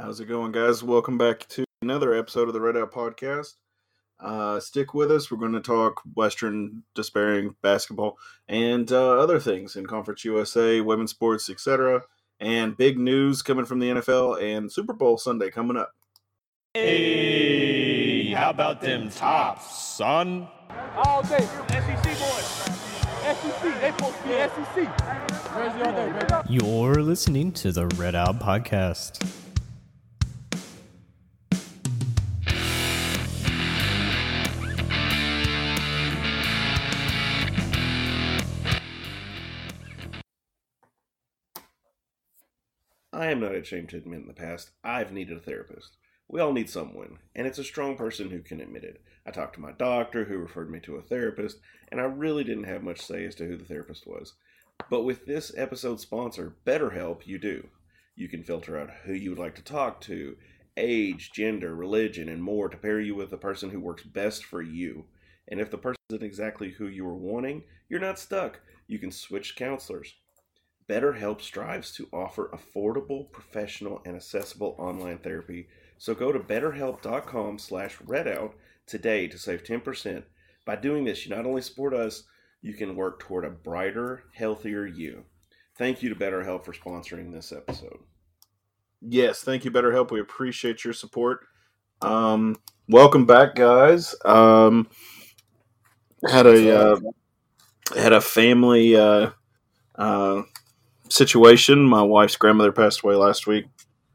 How's it going, guys? Welcome back to another episode of the Red Out Podcast. Uh, stick with us. We're going to talk Western despairing basketball and uh, other things in Conference USA, women's sports, etc. And big news coming from the NFL and Super Bowl Sunday coming up. Hey, how about them tops, son? All day, SEC boys. SEC, they supposed to be SEC. Day. You're listening to the Red Out Podcast. I am not ashamed to admit in the past, I've needed a therapist. We all need someone, and it's a strong person who can admit it. I talked to my doctor, who referred me to a therapist, and I really didn't have much say as to who the therapist was. But with this episode's sponsor, BetterHelp, you do. You can filter out who you would like to talk to, age, gender, religion, and more to pair you with the person who works best for you. And if the person isn't exactly who you were wanting, you're not stuck. You can switch counselors. BetterHelp strives to offer affordable, professional, and accessible online therapy. So go to betterhelp.com slash redout today to save 10%. By doing this, you not only support us, you can work toward a brighter, healthier you. Thank you to BetterHelp for sponsoring this episode. Yes, thank you, BetterHelp. We appreciate your support. Um, welcome back, guys. Um, had a uh, had a family uh, uh, situation. My wife's grandmother passed away last week,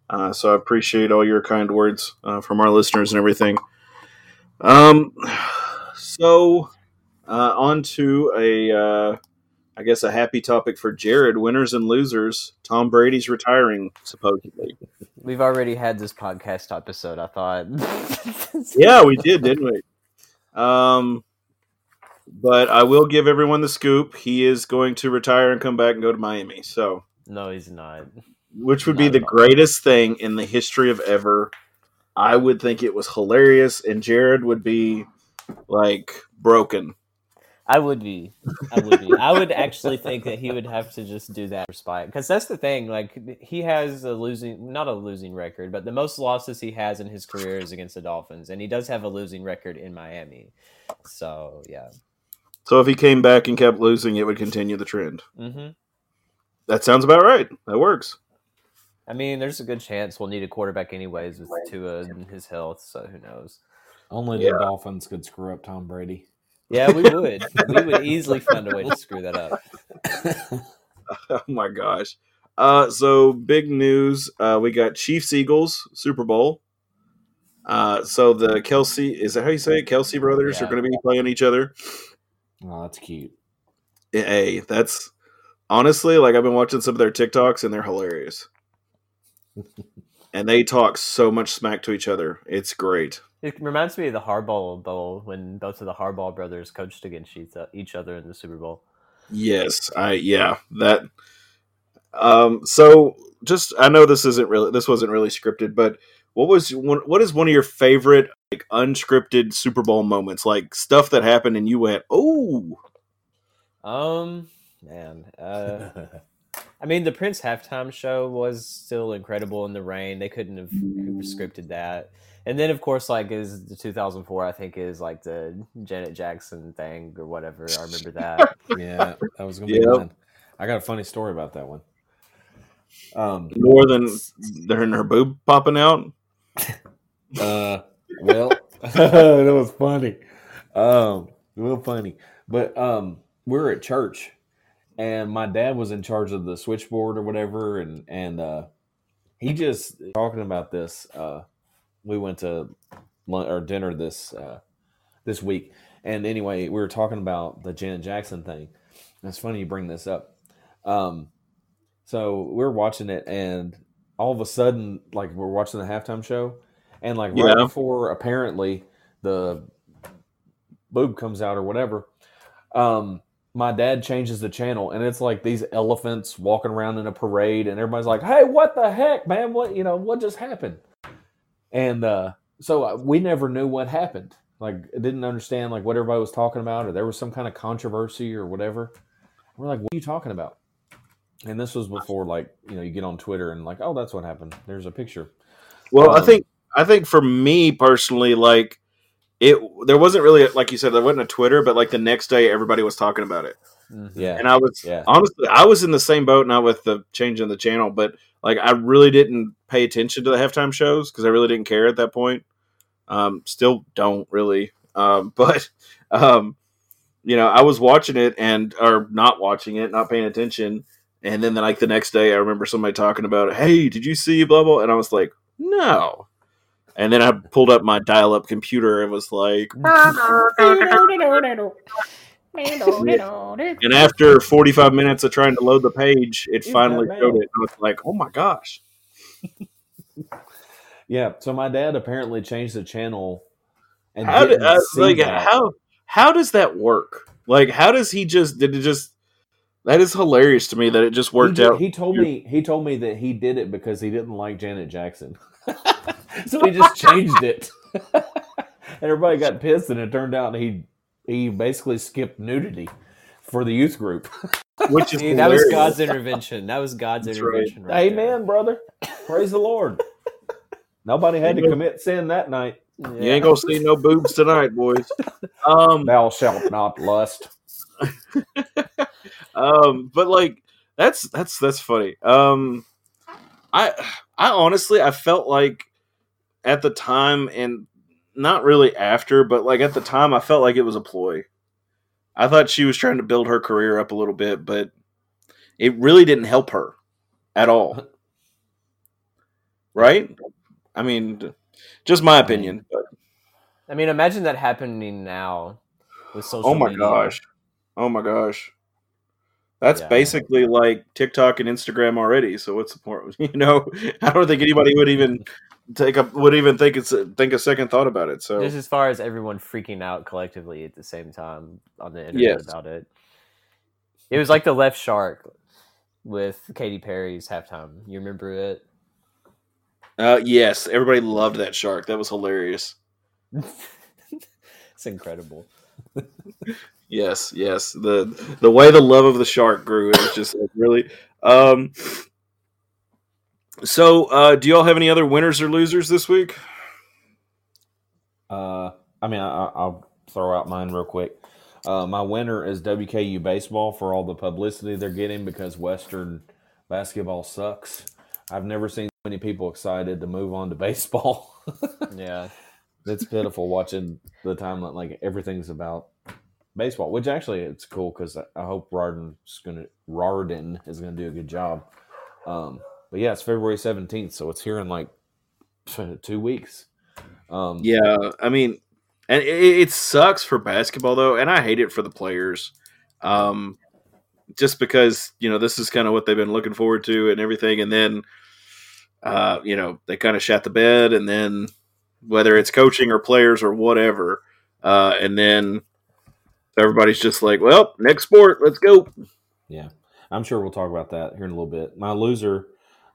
uh, so I appreciate all your kind words uh, from our listeners and everything. Um, so uh, on to a, uh, I guess, a happy topic for Jared: winners and losers. Tom Brady's retiring, supposedly. We've already had this podcast episode. I thought. yeah, we did, didn't we? Um, but I will give everyone the scoop. He is going to retire and come back and go to Miami. So, No, he's not. which would be the greatest thing in the history of ever. I would think it was hilarious, and Jared would be like broken. I would be. I would be. I would actually think that he would have to just do that for spite. Because that's the thing. Like he has a losing, not a losing record, but the most losses he has in his career is against the Dolphins, and he does have a losing record in Miami. So yeah. So if he came back and kept losing, it would continue the trend. hmm That sounds about right. That works. I mean, there's a good chance we'll need a quarterback anyways with Tua and his health. So who knows? Only Yeah. the Dolphins could screw up Tom Brady. Yeah, we would. we would easily find a way to screw that up. oh my gosh. Uh, so big news. Uh, we got Chiefs Eagles Super Bowl. Uh, so the Kelce is that how you say it? Kelce brothers are going to be playing each other. Oh, that's cute. Hey, that's honestly like I've been watching some of their TikToks and they're hilarious. and they talk so much smack to each other. It's great. It reminds me of the Harbaugh Bowl when both of the Harbaugh brothers coached against each each other in the Super Bowl. Yes, I yeah that. Um, so just I know this isn't really this wasn't really scripted, but what was one, what is one of your favorite like unscripted Super Bowl moments, like stuff that happened and you went, oh, Um, man, uh, I mean, the Prince halftime show was still incredible in the rain. They couldn't have scripted that. And then, of course, like is the 2004, I think is like the Janet Jackson thing or whatever. I remember that. Yeah, that was gonna be Yep. mine. I got a funny story about that one. Um, more than than her boob popping out. Uh, well, that was funny. Um, real funny. But um, we were at church, and my dad was in charge of the switchboard or whatever, and and uh, he just talking about this. Uh, we went to lunch or dinner this uh, this week, and anyway, we were talking about the Janet Jackson thing. And it's funny you bring this up. Um, so we're watching it, and all of a sudden, like we're watching the halftime show, and like right Yeah. before apparently the boob comes out or whatever, um, my dad changes the channel, and it's like these elephants walking around in a parade, and everybody's like, "Hey, what the heck, man? What you know? What just happened?" And uh, so uh, we never knew what happened. Like, didn't understand like what everybody was talking about, or there was some kind of controversy or whatever. We're like, "What are you talking about?" And this was before like you know you get on Twitter and like oh that's what happened. There's a picture. Well, I Um, think I think for me personally, like it, there wasn't really like you said there wasn't a Twitter, but like the next day everybody was talking about it, Yeah, and I was yeah. honestly I was in the same boat, not with the change in the channel, but like I really didn't pay attention to the halftime shows because I really didn't care at that point. Um, still don't really, um, but um, you know I was watching it and or not watching it, not paying attention. And then, like the next day, I remember somebody talking about, "Hey, did you see blah blah?" And I was like, "No." And then I pulled up my dial-up computer and was like, and after 45 minutes of trying to load the page, it finally that showed it. And I was like, "Oh my gosh!" yeah. So my dad apparently changed the channel. And How did didn't uh, see like that. how how does that work? Like, how does he just did it just? That is hilarious to me that it just he, worked out. he told me he told me that he did it because he didn't like Janet Jackson, so he just changed it. and everybody got pissed, and it turned out he he basically skipped nudity for the youth group. which is See, that was. God's intervention. That was God's That's intervention. Right there. Amen, brother. Praise the Lord. Nobody had to commit sin that night. You ain't gonna see no boobs tonight, boys. Um, Thou shalt not lust. Um, but like that's that's that's funny. Um, I I honestly I felt like at the time and not really after, but like at the time I felt like it was a ploy. I thought she was trying to build her career up a little bit, but it really didn't help her at all. Right? I mean, just my opinion. But, I mean, imagine that happening now with social. oh my media. gosh. Oh my gosh. That's Yeah. basically like TikTok and Instagram already. So what's the point? You know, I don't think anybody would even take up would even think it's think a second thought about it. So Just as far as everyone freaking out collectively at the same time on the internet Yes. about it. It was like the left shark with Katy Perry's halftime. You remember it? uh, yes, everybody loved that shark. That was hilarious. it's incredible. Yes, yes. The the way the love of the shark grew it was just like really. Um, so, uh, do y'all have any other winners or losers this week? Uh, I mean, I, I'll throw out mine real quick. Uh, my winner is WKU baseball for all the publicity they're getting because Western basketball sucks. I've never seen so many people excited to move on to baseball. Yeah. it's pitiful watching the time that like everything's about baseball, which actually it's cool because I, hope Rardin's gonna Rarden is gonna do a good job. Um, but yeah, it's February seventeenth, so it's here in like two weeks. Um, Yeah, I mean, and it, it sucks for basketball though, and I hate it for the players. Um, just because you know this is kind of what they've been looking forward to and everything, and then uh, you know they kind of shat the bed, and then whether it's coaching or players or whatever, uh, and then everybody's just like, "Well, next sport, let's go." Yeah, I'm sure we'll talk about that here in a little bit. My loser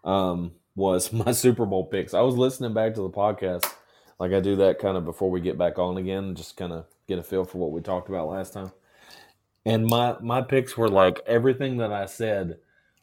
um, was my Super Bowl picks. I was listening back to the podcast, like I do that kind of before we get back on again, just kind of get a feel for what we talked about last time. And my my picks were like everything that I said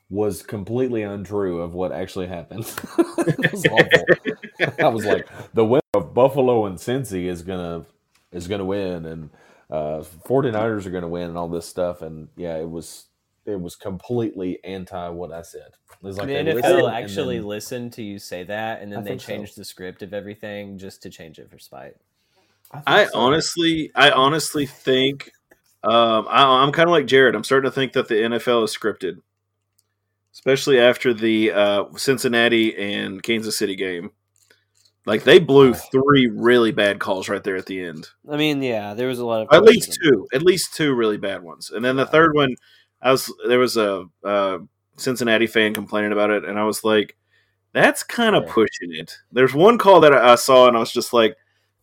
was completely untrue of what actually happened. it was awful. I was like, the winner of Buffalo and Cincy is gonna is gonna win, and uh, 49ers are gonna win, and all this stuff. And yeah, it was it was completely anti what I said. It was like the they listened NFL actually then- listened to you say that, and I then they think so. changed the script of everything just to change it for spite. think I so. honestly, I honestly think um, I, I'm kind of like Jared. I'm starting to think that the NFL is scripted, especially after the uh, Cincinnati and Kansas City game. Like they blew three really bad calls right there at the end. I mean, yeah, there was a lot of At least two, at least two really bad ones, and then the third one, I was there was a, uh Cincinnati fan complaining about it, and I was like, "That's kind of Yeah. pushing it." There's one call that I saw, and I was just like,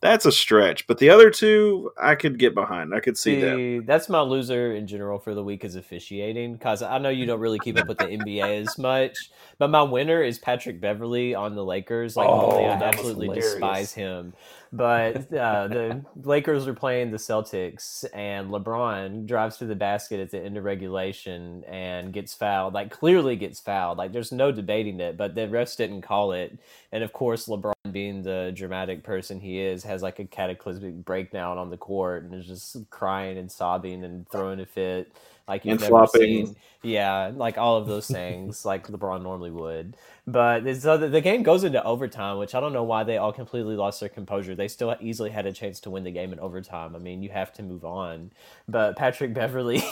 That's a stretch, but the other two I could get behind. I could see that. That's my loser in general for the week is officiating because I know you don't really keep up with the NBA as much. But my winner is Patrick Beverley on the Lakers. Like, Oh, I absolutely hilarious. despise him. But uh, the Lakers are playing the Celtics, and LeBron drives to the basket at the end of regulation and gets fouled. Like, clearly gets fouled. Like, there's no debating it, but the refs didn't call it. And of course, LeBron, being the dramatic person he is, has like a cataclysmic breakdown on the court and is just crying and sobbing and throwing a fit like you've And never flopping. seen. Yeah, like all of those things, like LeBron normally would. But so the, game goes into overtime, which I don't know why they all completely lost their composure. They still easily had a chance to win the game in overtime. I mean, you have to move on. But Patrick Beverley,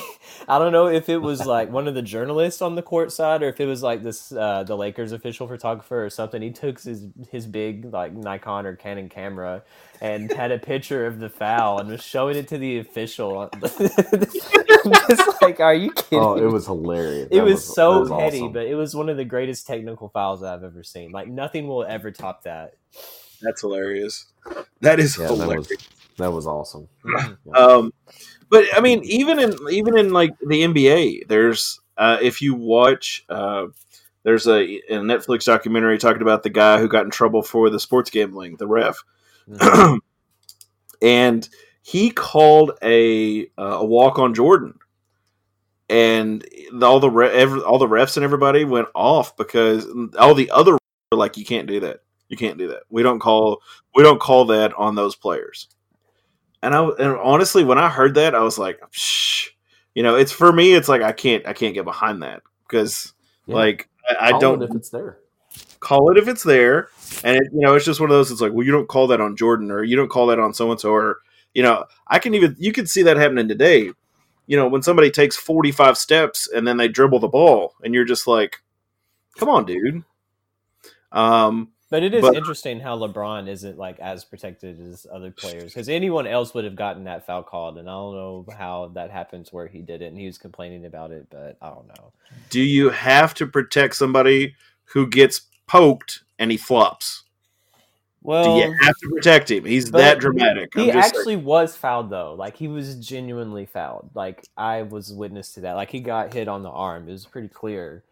I don't know if it was like one of the journalists on the court side or if it was like this uh, the Lakers official photographer or something. He took his his big like Nikon or Canon camera and had a picture of the foul and was showing it to the official. Just like, are you kidding? Oh, it was hilarious. It That was, so was petty, awesome. but it was one of the greatest technical fouls I've ever seen. Like nothing will ever top that. That's hilarious. That is yeah, that hilarious. was that was awesome. Um, but I mean, even in even in like the NBA, there's uh, if you watch, uh, there's a, a Netflix documentary talking about the guy who got in trouble for the sports gambling, the ref, and he called a uh, a walk on Jordan, and all the re- every, all the refs and everybody went off because all the other were like, you can't do that, you can't do that. We don't call we don't call that on those players. And I and honestly, when I heard that, I was like, Shh. you know, it's for me. It's like I can't I can't get behind that because Yeah. like I, I don't if it's there. Call it if it's there, and it, you know, it's just one of those. It's like, well, you don't call that on Jordan, or you don't call that on so and so, or you know, I can even you can see that happening today. You know, when somebody takes forty five steps and then they dribble the ball, and you're just like, come on, dude. Um, But it is But- interesting how LeBron isn't like as protected as other players because anyone else would have gotten that foul called, and I don't know how that happens where he did it, and he was complaining about it, but I don't know. do you have to protect somebody who gets poked and he flops? Well, Do you have to protect him? He's that dramatic. He I'm actually was fouled though. Like he was genuinely fouled. Like I was witness to that. Like he got hit on the arm. It was pretty clear.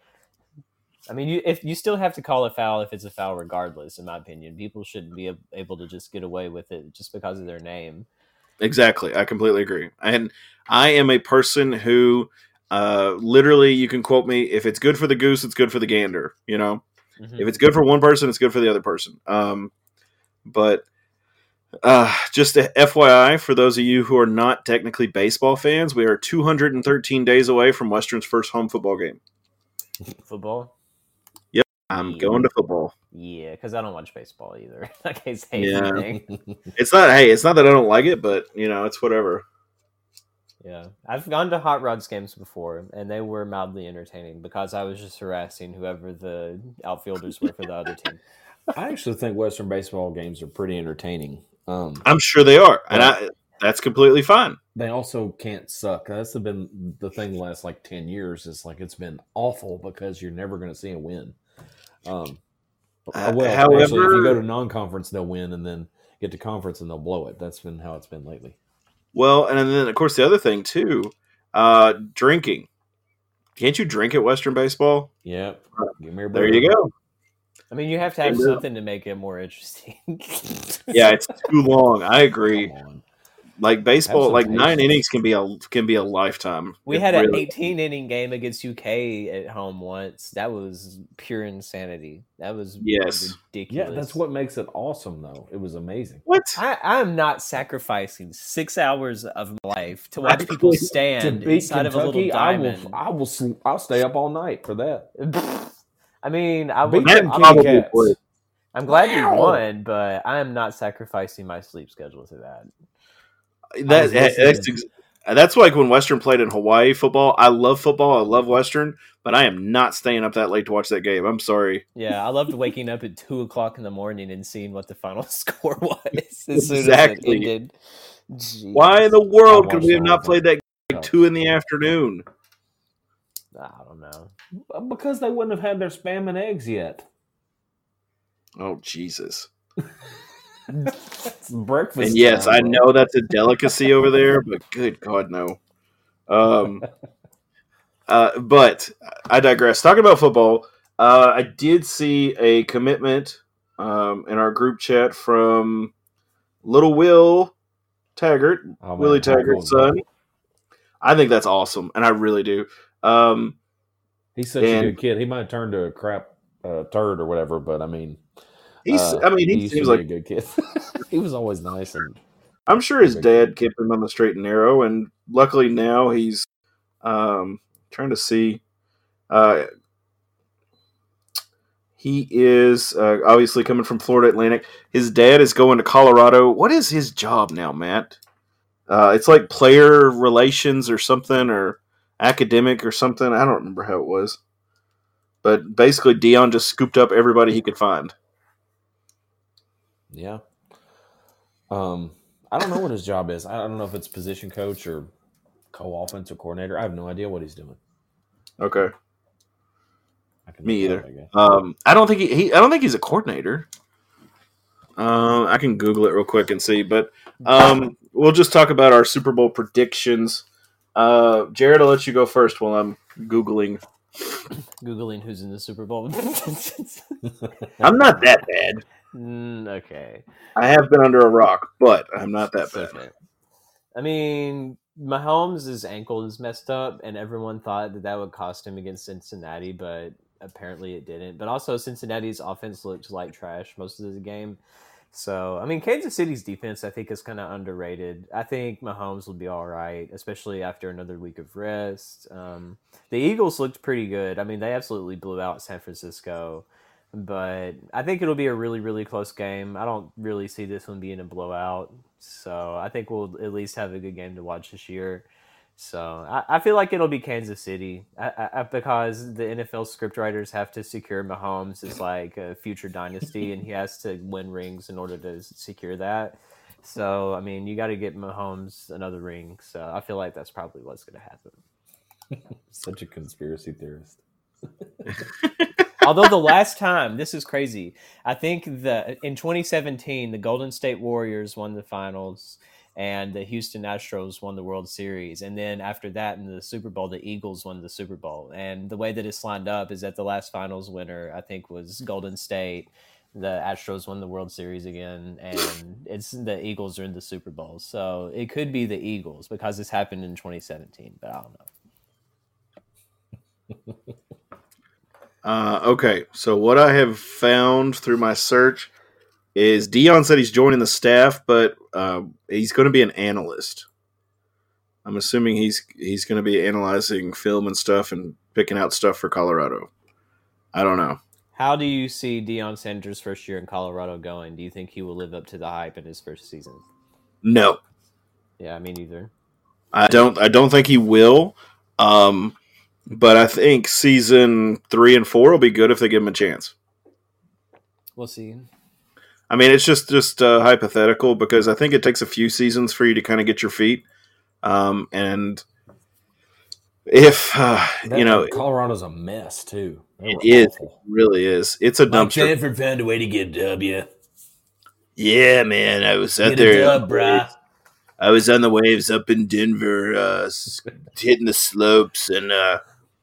I mean, you if you still have to call a foul if it's a foul, regardless. In my opinion, people shouldn't be able to just get away with it just because of their name. Exactly. I completely agree. And I am a person who uh literally you can quote me if it's good for the goose, it's good for the gander, you know? Mhm. If it's good for one person, it's good for the other person. Um but uh just a FYI for those of you who are not technically baseball fans, we are 213 days away from Western's first home football game. Football, Yep, I'm Yeah. going to football. yeah, because I don't watch baseball either. I can't say Yeah. anything. It's not hey, it's not that I don't like it, but you know, it's whatever. Yeah, I've gone to Hot Rods games before, and they were mildly entertaining because I was just harassing whoever the outfielders were for the other team. I actually think Western baseball games are pretty entertaining. Um, I'm sure they are. And I that's completely fine. they also can't suck. That's been the thing the last like ten years. Is like it's been awful because you're never going to see a win. Um, Uh, well, however- if you go to non-conference, they'll win, and then get to conference and they'll blow it. That's been how it's been lately. Well, and then of course the other thing too, uh, drinking. Can't you drink at Western baseball? Yep. Give me a There you go. I mean, you have to have something to make it more interesting. Yeah, it's too long. I agree. Come on. Like baseball, some like nine innings can be a can be a lifetime. we It had an 18 inning game against UK at home once. That was pure insanity. That was Yes. ridiculous. Yeah, that's what makes it awesome, though. It was amazing. What? I, I'm not sacrificing six hours of my life to watch people to stand beat inside of a little Kentucky, I will. I will. Sleep, I'll stay up all night for that. I mean, I would. I'm probably Kitty Cats. would. I'm glad you won, but I am not sacrificing my sleep schedule to that. That, that's ex- that's like when Western played in Hawaii football. I love football. I love Western, but I am not staying up that late to watch that game. I'm sorry. Yeah, I loved waking up at two o'clock in the morning and seeing what the final score was Exactly. as it ended. Jeez. Why in the world could we have not played that game at two in the afternoon? I don't know. Because they wouldn't have had their spam and eggs yet. Oh Jesus! Breakfast. And yes, time, I bro. know that's a delicacy over there, but good God, no. Um, uh, but I digress. Talking about football, uh, I did see a commitment um, in our group chat from Little Will Taggart, Oh, man, Willie Taggart's that? son. I think that's awesome, and I really do. Um, He's such And- a good kid. He might turn to a crap uh, turd or whatever, but I mean, he's, uh, I mean, he used seems like a good kid. he was always nice and I'm sure his dad kept him on the straight and narrow, and luckily now he's um, trying to see. Uh, he is uh, obviously coming from Florida Atlantic. His dad is going to Colorado. What is his job now, Matt? Uh, it's like player relations or something, or academic or something. I don't remember how it was. But basically, Deion just scooped up everybody he could find. Yeah. Um, I don't know what his job is. I don't know if it's position coach or co-offensive coordinator. I have no idea what he's doing. Okay. Me either. up, I guess. Um, I don't think he, he. I don't think he's a coordinator. Um, I can Google it real quick and see, but um, we'll just talk about our Super Bowl predictions. Uh, Jared, I'll let you go first while I'm googling. Googling who's in the Super Bowl. I'm not that bad. Mm, okay. I have been under a rock, but I'm not that It's bad. okay. I mean, Mahomes' ankle is messed up, and everyone thought that that would cost him against Cincinnati, but apparently it didn't. But also, Cincinnati's offense looked like trash most of the game. So, I mean, Kansas City's defense, I think, is kind of underrated. I think Mahomes will be all right, especially after another week of rest. Um, the Eagles looked pretty good. I mean, they absolutely blew out San Francisco but I think it'll be a really, really close game. I don't really see this one being a blowout, so I think we'll at least have a good game to watch this year. So I, I feel like it'll be Kansas City I, I, because the NFL scriptwriters have to secure Mahomes as like a future dynasty, and he has to win rings in order to secure that. So I mean, you got to get Mahomes another ring. So I feel like that's probably what's going to happen. Such a conspiracy theorist. Although the last time, this is crazy. I think the in 2017, the Golden State Warriors won the finals, and the Houston Astros won the World Series. And then after that, in the Super Bowl, the Eagles won the Super Bowl. And the way that it's lined up is that the last finals winner, I think, was Golden State. The Astros won the World Series again, and it's the Eagles are in the Super Bowl. So it could be the Eagles because this happened in 2017, but I don't know. Uh, okay, so what I have found through my search is Deion said he's joining the staff, but uh, he's going to be an analyst. I'm assuming he's he's going to be analyzing film and stuff and picking out stuff for Colorado. I don't know. How do you see Deion Sanders' first year in Colorado going? Do you think he will live up to the hype in his first season? No, Yeah, me neither. I don't. I don't think he will. Um, but I think season three and four will be good if they give him a chance. We'll see. I mean, it's just just uh, hypothetical because I think it takes a few seasons for you to kind of get your feet. Um, and if uh, That- you know, Colorado's a mess too. They were is really is. It's a dumpster. Stanford found a way to get W. Yeah, man, I was out Get there. dub, bruh. I was on the waves up in Denver, uh, hitting the slopes and uh,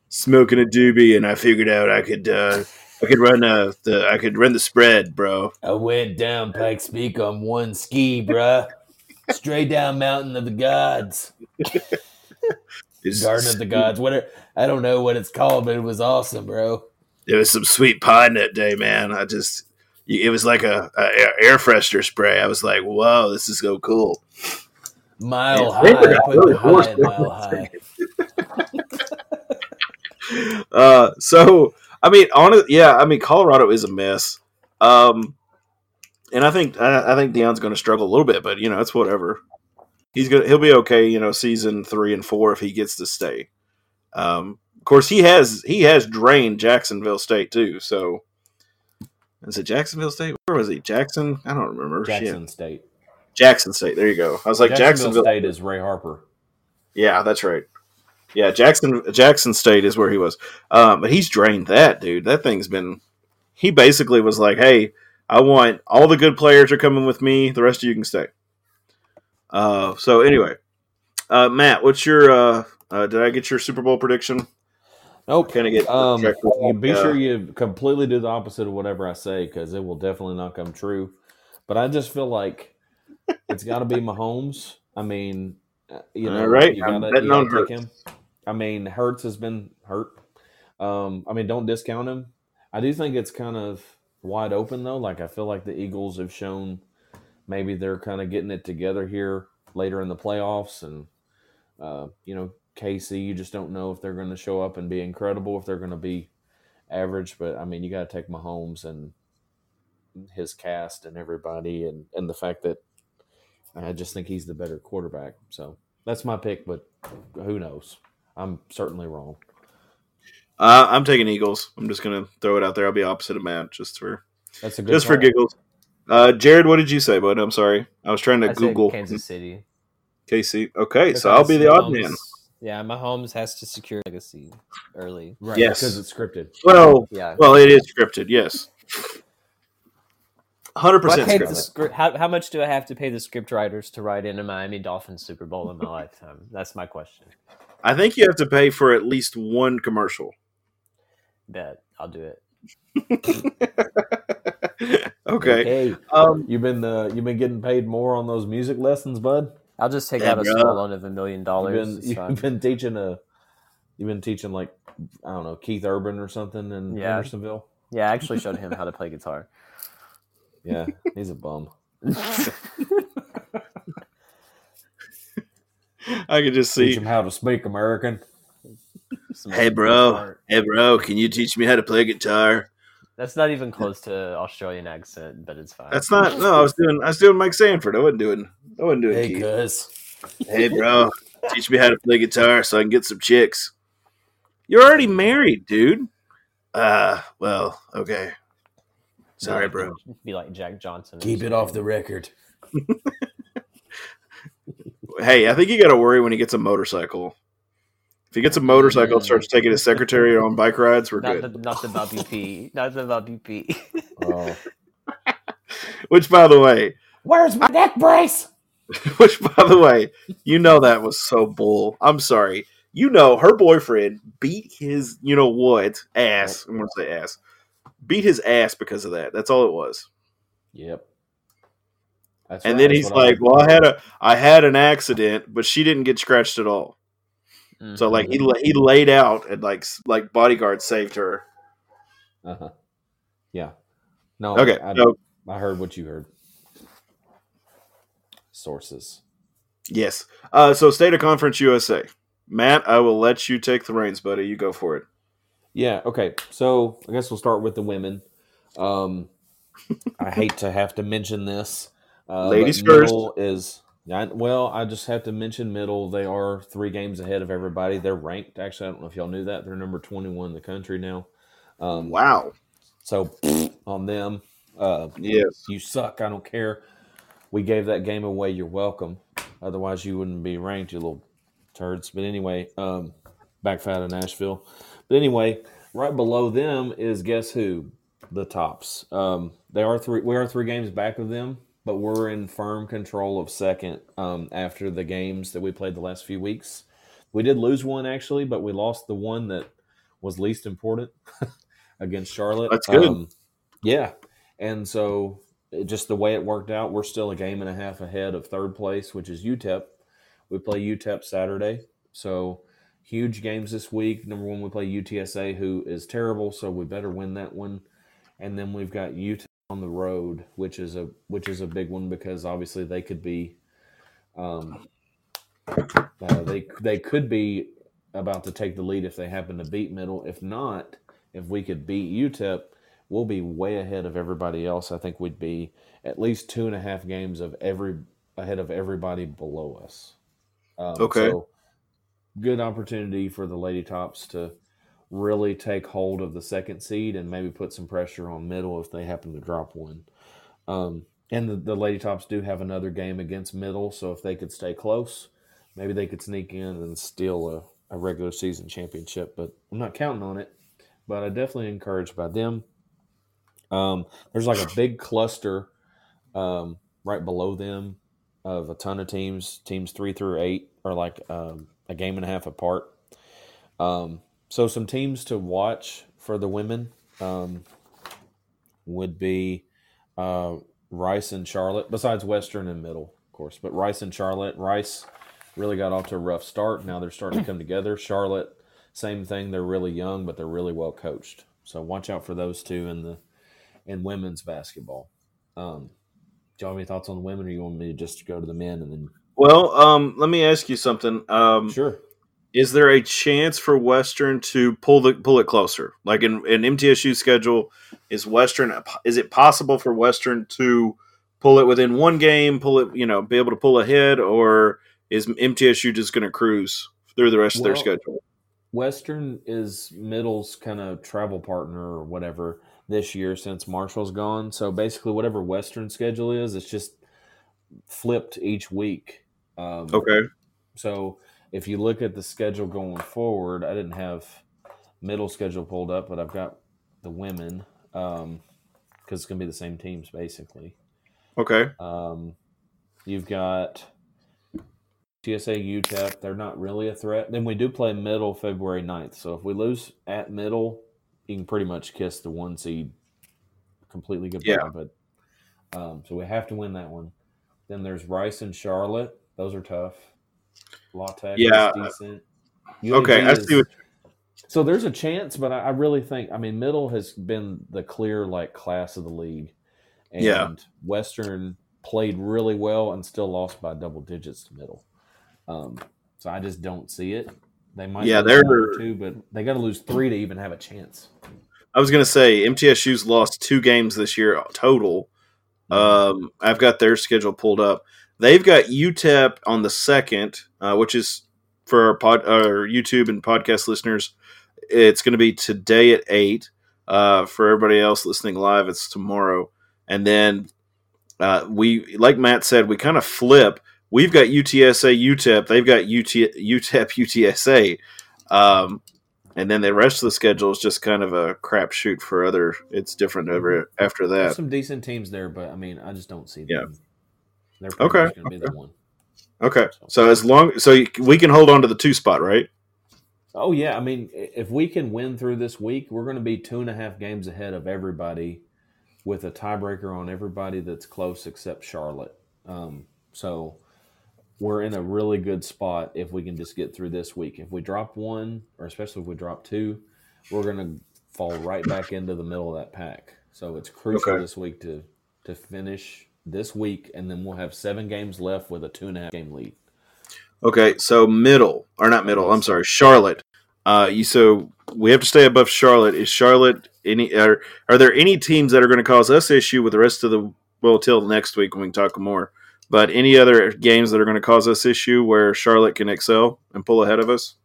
smoking a doobie, and I figured out I could uh, I could run uh, the I could run the spread, bro. I went down Pikes Peak on one ski, bruh. Straight down Mountain of the Gods. Garden of the Gods. What I don't know what it's called, but it was awesome, bro. It was some sweet pine that day, man. I just it was like a, a air freshener spray. I was like, whoa, this is so cool. Mile high. Really high mile high. Uh, so I mean, on yeah. I mean, Colorado is a mess. Um, and I think I, I think Deion's going to struggle a little bit, but you know, it's whatever. He's gonna he'll be okay. You know, season three and four if he gets to stay. Um, of course, he has he has drained Jacksonville State too. So is it Jacksonville State? Where was he? Jackson? I don't remember. Shit. Jackson State. Jackson State. There you go. I was like Jacksonville, Jacksonville. State is Ray Harper. Yeah, that's right. Yeah, Jackson Jackson State is where he was. Um, but he's drained that dude. That thing's been. He basically was like, "Hey, I want all the good players are coming with me. The rest of you can stay. Uh, so anyway, uh, Matt, what's your? Uh, uh, did I get your Super Bowl prediction? Nope. Can I get? Um, you be uh, sure you completely do the opposite of whatever I say because it will definitely not come true. But I just feel like it's got to be Mahomes. I mean, uh, you know, right? you I'm gotta, betting you gotta take him. I mean, Hurts has been hurt. Um, I mean, don't discount him. I do think it's kind of wide open though. Like I feel like the Eagles have shown maybe they're kind of getting it together here later in the playoffs, and uh, you know, KC, you just don't know if they're going to show up and be incredible, if they're going to be average. But I mean, you got to take Mahomes and his cast and everybody, and and the fact that I just think he's the better quarterback. So that's my pick, but who knows? I'm certainly wrong. Uh, I'm taking Eagles. I'm just gonna throw it out there. I'll be opposite of Matt, just for That's a good just for giggles. Uh, Jared, what did you say, bud? I'm sorry. I was trying to I said Google Kansas City. KC. Okay, so I'll be the odd man. Yeah, Mahomes has to secure legacy early. Right, Yes. because it's scripted. Well, Yeah. well, it is scripted. Yes, Hundred percent. paid the scripted. script. How, how much do I have to pay the script writers to write in a Miami Dolphins Super Bowl in my lifetime? That's my question. I think you have to pay for at least one commercial. Bet I'll do it. okay. Hey, Um, you've been uh, you've been getting paid more on those music lessons, bud. I'll just take out a small loan of a million You've dollars. been, you've been teaching a you've been teaching like I don't know Keith Urban or something in Yeah. Andersonville. Yeah, I actually showed him how to play guitar. Yeah, he's a bum. I could just Teach see. him how to speak American. Hey, bro. Hey, bro. Can you teach me how to play guitar? That's not even close to Australian accent, but it's fine. That's not. No, I was doing. I was doing Mike Sanford. I wasn't doing. I wasn't doing. Hey, Keith. cuz. Hey, bro. Teach me how to play guitar so I can get some chicks. You're already married, dude. Uh, well, okay. Sorry, bro. Be like Jack Johnson. Keep it off the record. Hey, I think you got to worry when he gets a motorcycle. If he gets a motorcycle and mm. starts taking his secretary on bike rides, we're Not good. the, not the Bobby P. Not the Oh, Which, by the way, where's my neck brace? which, by the way, you know that was so bull. I'm sorry. You know her boyfriend beat his, you know what, ass. I'm to say ass. Beat his ass because of that. That's all it was. Yep. That's and right, then he's I like, "Well, I had a, I had an accident, but she didn't get scratched at all." So like he he laid out and like like bodyguard saved her. Uh-huh. Yeah. No. Okay, I, so I heard what you heard. Sources. yes, uh, so state of conference USA. Matt, I will let you take the reins, buddy. You go for it. Yeah. Okay. So I guess we'll start with the women. Um, I hate to have to mention this. Uh, Ladies first. is I, well. I just have to mention middle. They are three games ahead of everybody. They're ranked. Actually, I don't know if y'all knew that. They're number twenty-one in the country now. Um, Wow. So on them. Uh, Yes. you suck. I don't care. We gave that game away. You're welcome. Otherwise, you wouldn't be ranked, you little turds. But anyway, um, back out of Nashville. But anyway, right below them is guess who? The tops. Um, they are three. We are three games back of them, but we're in firm control of second. Um, after the games that we played the last few weeks, we did lose one actually, but we lost the one that was least important against Charlotte. That's good. Um, yeah, and so it, just the way it worked out, we're still a game and a half ahead of third place, which is UTEP. We play UTEP Saturday, so huge games this week. Number one, we play UTSA, who is terrible, so we better win that one. And then we've got UTEP on the road, which is a which is a big one because obviously they could be, um, uh, they they could be about to take the lead if they happen to beat Middle. If not, if we could beat UTEP, we'll be way ahead of everybody else. I think we'd be at least two and a half games of every ahead of everybody below us. Um, Okay. So good opportunity for the Lady Tops to really take hold of the second seed and maybe put some pressure on middle if they happen to drop one. Um, and the, the Lady Tops do have another game against middle, so if they could stay close, maybe they could sneak in and steal a, a regular season championship. But I'm not counting on it. But I definitely encouraged by them. Um, there's like a big cluster um, right below them of a ton of teams. Teams three through eight are like um, a game and a half apart. Um, so some teams to watch for the women um, would be uh, Rice and Charlotte, besides Western and Middle, of course. But Rice and Charlotte, Rice really got off to a rough start. Now they're starting to come together. Charlotte, same thing. They're really young, but they're really well coached. So watch out for those two in the in women's basketball. Um, do you have any thoughts on the women, or you want me to just go to the men and then? Well, um, let me ask you something. Um, Sure. Is there a chance for Western to pull the pull it closer? Like in an MTSU schedule, is Western is it possible for Western to pull it within one game, pull it, you know, be able to pull ahead, or is MTSU just going to cruise through the rest of their schedule? Western is Middle's kind of travel partner or whatever this year since Marshall's gone. So basically, whatever Western schedule is, it's just flipped each week. Um, Okay, So if you look at the schedule going forward, I didn't have middle schedule pulled up, but I've got the women because it's going to be the same teams basically. okay, Um, you've got TSA UTEP. They're not really a threat. Then we do play middle February 9th. So if we lose at middle, you can pretty much kiss the one seed completely goodbye. Yeah. But um, so we have to win that one. Then there's Rice and Charlotte. Those are tough. La Tech Yeah. is decent. okay. UAB I see. What, so there's a chance, but I, really think I mean middle has been the clear like class of the league, and Yeah. Western played really well and still lost by double digits to middle. Um, so I just don't see it. They might Yeah, they're- two, but they got to lose three to even have a chance. I was going to say MTSU's lost two games this year total. Um, I've got their schedule pulled up. They've got UTEP on the second, uh, which is for our pod, our YouTube and podcast listeners. It's going to be today at eight. Uh, for everybody else listening live, it's tomorrow. And then uh, we, like Matt said, we kind of flip. We've got UTSA, UTEP. They've got UT, UTEP, UTSA. Um, and then the rest of the schedule is just kind of a crapshoot for other. It's different over after There's that. some decent teams there, but I mean, I just don't see them. They're Okay, going to be the one. Okay, so as long so we can hold on to the two spot, right? Oh yeah, I mean, if we can win through this week, we're going to be two and a half games ahead of everybody, with a tiebreaker on everybody that's close except Charlotte. Um, so we're in a really good spot if we can just get through this week. If we drop one, or especially if we drop two, we're going to fall right back into the middle of that pack. So it's crucial Okay. this week to to finish this week, and then we'll have seven games left with a two and a half game lead. Okay, so middle or not middle? I'm sorry, Charlotte. Uh, you so we have to stay above Charlotte. Is Charlotte any? Are, are there any teams that are going to cause us issue with the rest of the? Well, till next week when we can talk more. But any other games that are going to cause us issue where Charlotte can excel and pull ahead of us?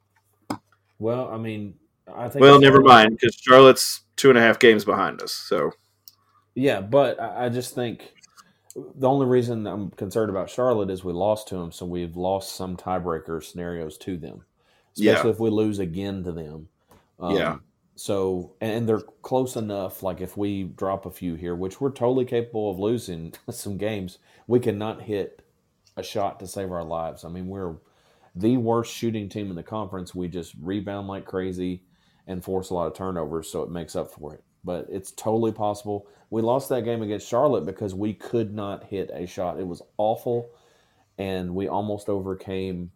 Well, I mean, I think. Well, never mind because Charlotte's two and a half games behind us. So Yeah, but I, I just think the only reason I'm concerned about Charlotte is we lost to them, so we've lost some tiebreaker scenarios to them, Yeah. especially if we lose again to them. Um, Yeah. So, and they're close enough. Like if we drop a few here, which we're totally capable of losing some games, we cannot hit a shot to save our lives. I mean, we're the worst shooting team in the conference. We just rebound like crazy and force a lot of turnovers, so it makes up for it. But it's totally possible. We lost that game against Charlotte because we could not hit a shot. It was awful, and we almost overcame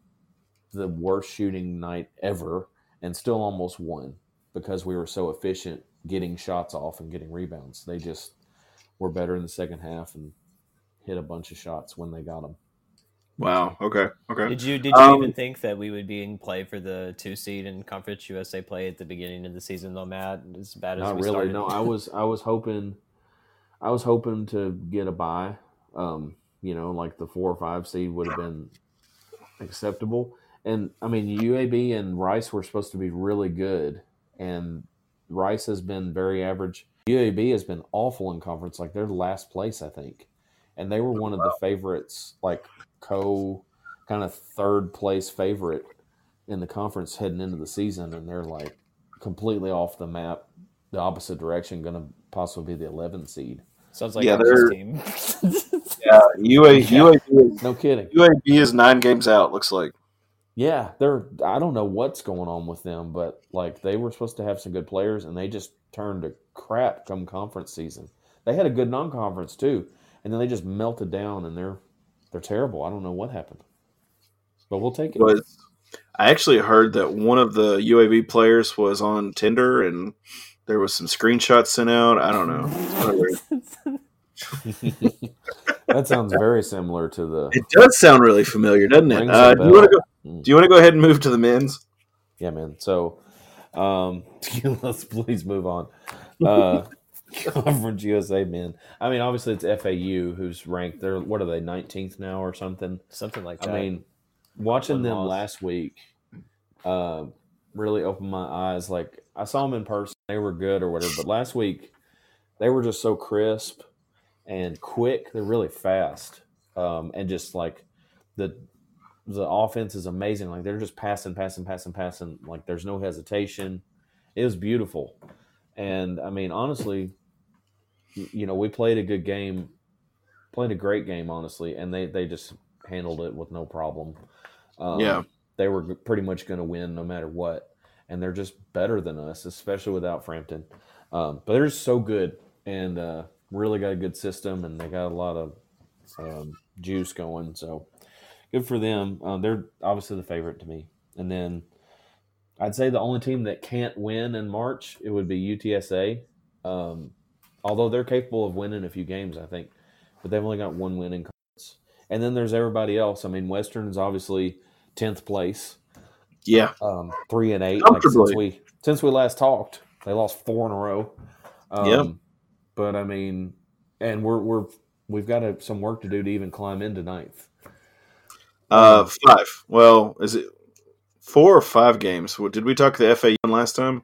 the worst shooting night ever and still almost won because we were so efficient getting shots off and getting rebounds. They just were better in the second half and hit a bunch of shots when they got them. Wow. Okay. Okay. Did you did you Um, even think that we would be in play for the two seed in Conference USA play at the beginning of the season, though, Matt? As bad as Not we really. started. No, I was I was hoping I was hoping to get a buy. Um, you know, like the four or five seed would have been acceptable. And I mean, UAB and Rice were supposed to be really good, and Rice has been very average. UAB has been awful in conference. Like they're last place, I think, and they were one of the favorites, like co kind of third place favorite in the conference heading into the season, and they're like completely off the map the opposite direction, going to possibly be the 11th seed. Sounds like Yeah, Archie's they're- team. Yeah, UA, UAB, is, No kidding. UAB is nine games out. Looks like. Yeah, they're. I don't know what's going on with them, but like they were supposed to have some good players, and they just turned to crap come conference season. They had a good non-conference too, and then they just melted down, and they're they're terrible. I don't know what happened, but we'll take it. was I actually heard that one of the UAB players was on Tinder and there was some screenshots sent out. I don't know. It's kinda weird. that sounds very similar to the. It does sound really familiar, doesn't it? Uh, do you want to go? Mm. Do you want to go ahead and move to the men's? Yeah, man. So, um, let's please move on. Uh, Conference USA men. I mean, obviously it's FAU who's ranked. They're what are they, nineteenth now or something? Something like that. I mean, watching One them loss. last week uh, really opened my eyes. Like I saw them in person, they were good or whatever. But last week, they were just so crisp and quick. They're really fast, um, and just like the the offense is amazing. Like they're just passing, passing, passing, passing. Like there's no hesitation. It was beautiful, and I mean, honestly, you know, we played a good game, played a great game, honestly, and they they just handled it with no problem. Um, Yeah. they were pretty much going to win no matter what, and they're just better than us, especially without Frampton. Um, but they're just so good, and uh, really got a good system, and they got a lot of um, juice going. So good for them. Um, they're obviously the favorite to me, and then I'd say the only team that can't win in March it would be UTSA. Um, although they're capable of winning a few games, I think, but they've only got one win in conference. And then there's everybody else. I mean, Western is obviously tenth place, Yeah. um, three and eight. Like since we since we last talked, they lost four in a row. Um, Yeah. But I mean, and we're we're we've got a, some work to do to even climb into ninth. Uh, five. Well, is it four or five games? Did we talk to the FAU last time?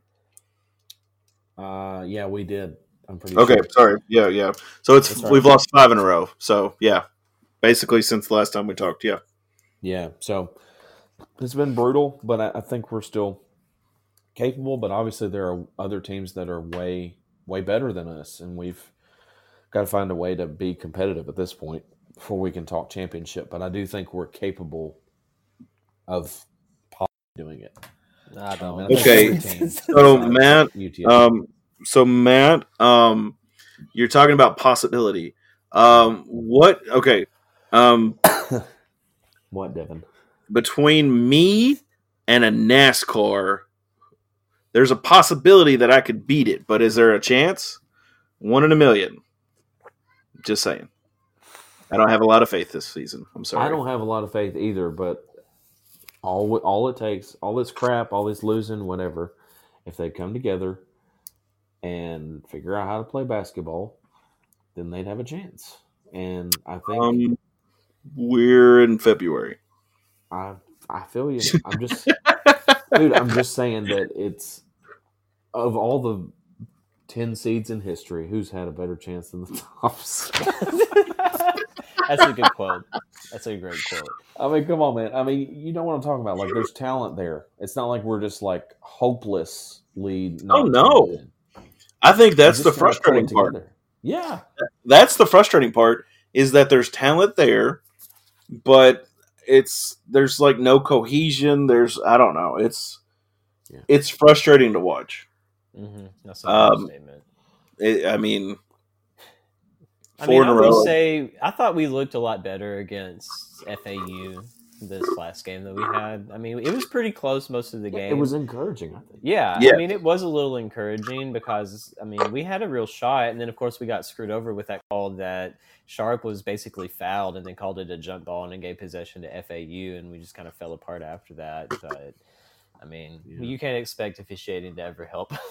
Uh, yeah, we did. I'm pretty Okay, sure. sorry. Yeah, yeah. So it's That's right. we've lost five in a row. So yeah, basically since the last time we talked. Yeah. Yeah, so it's been brutal, but I, I think we're still capable. But obviously, there are other teams that are way, way better than us, and we've got to find a way to be competitive at this point before we can talk championship. But I do think we're capable of possibly doing it. I don't. and Okay, So Matt, UTSA um, so Matt, um, you're talking about possibility. Um, what? Okay. Um, what Devin? between me and a NASCAR, there's a possibility that I could beat it, but is there a chance? One in a million. Just saying. I don't have a lot of faith this season. I'm sorry. I don't have a lot of faith either, but all all it takes, all this crap, all this losing, whatever, if they come together and figure out how to play basketball, then they'd have a chance. And I think Um, we're in February. I I feel you. I'm just dude, I'm just saying that it's of all the ten seeds in history, who's had a better chance than the tops? That's a good quote. That's a great quote. I mean, come on, man. I mean, you know what I'm talking about. Like, there's talent there. It's not like we're just like hopelessly. Not Oh, no. talented. I think that's the just gotta pull frustrating part. together. Yeah, That's the frustrating part is that there's talent there, but it's there's like no cohesion. There's I don't know. It's Yeah. it's frustrating to watch. Mm-hmm. That's a Um, statement. It, I mean, I four mean, in I a row. say I thought we looked a lot better against FAU this last game that we had. I mean, it was pretty close most of the game. it was encouraging. I think. Yeah, Yeah. I mean, it was a little encouraging because I mean, we had a real shot, and then of course we got screwed over with that call that Sharp was basically fouled, and then called it a jump ball and then gave possession to FAU, and we just kind of fell apart after that. But I mean, Yeah. you can't expect officiating to ever help,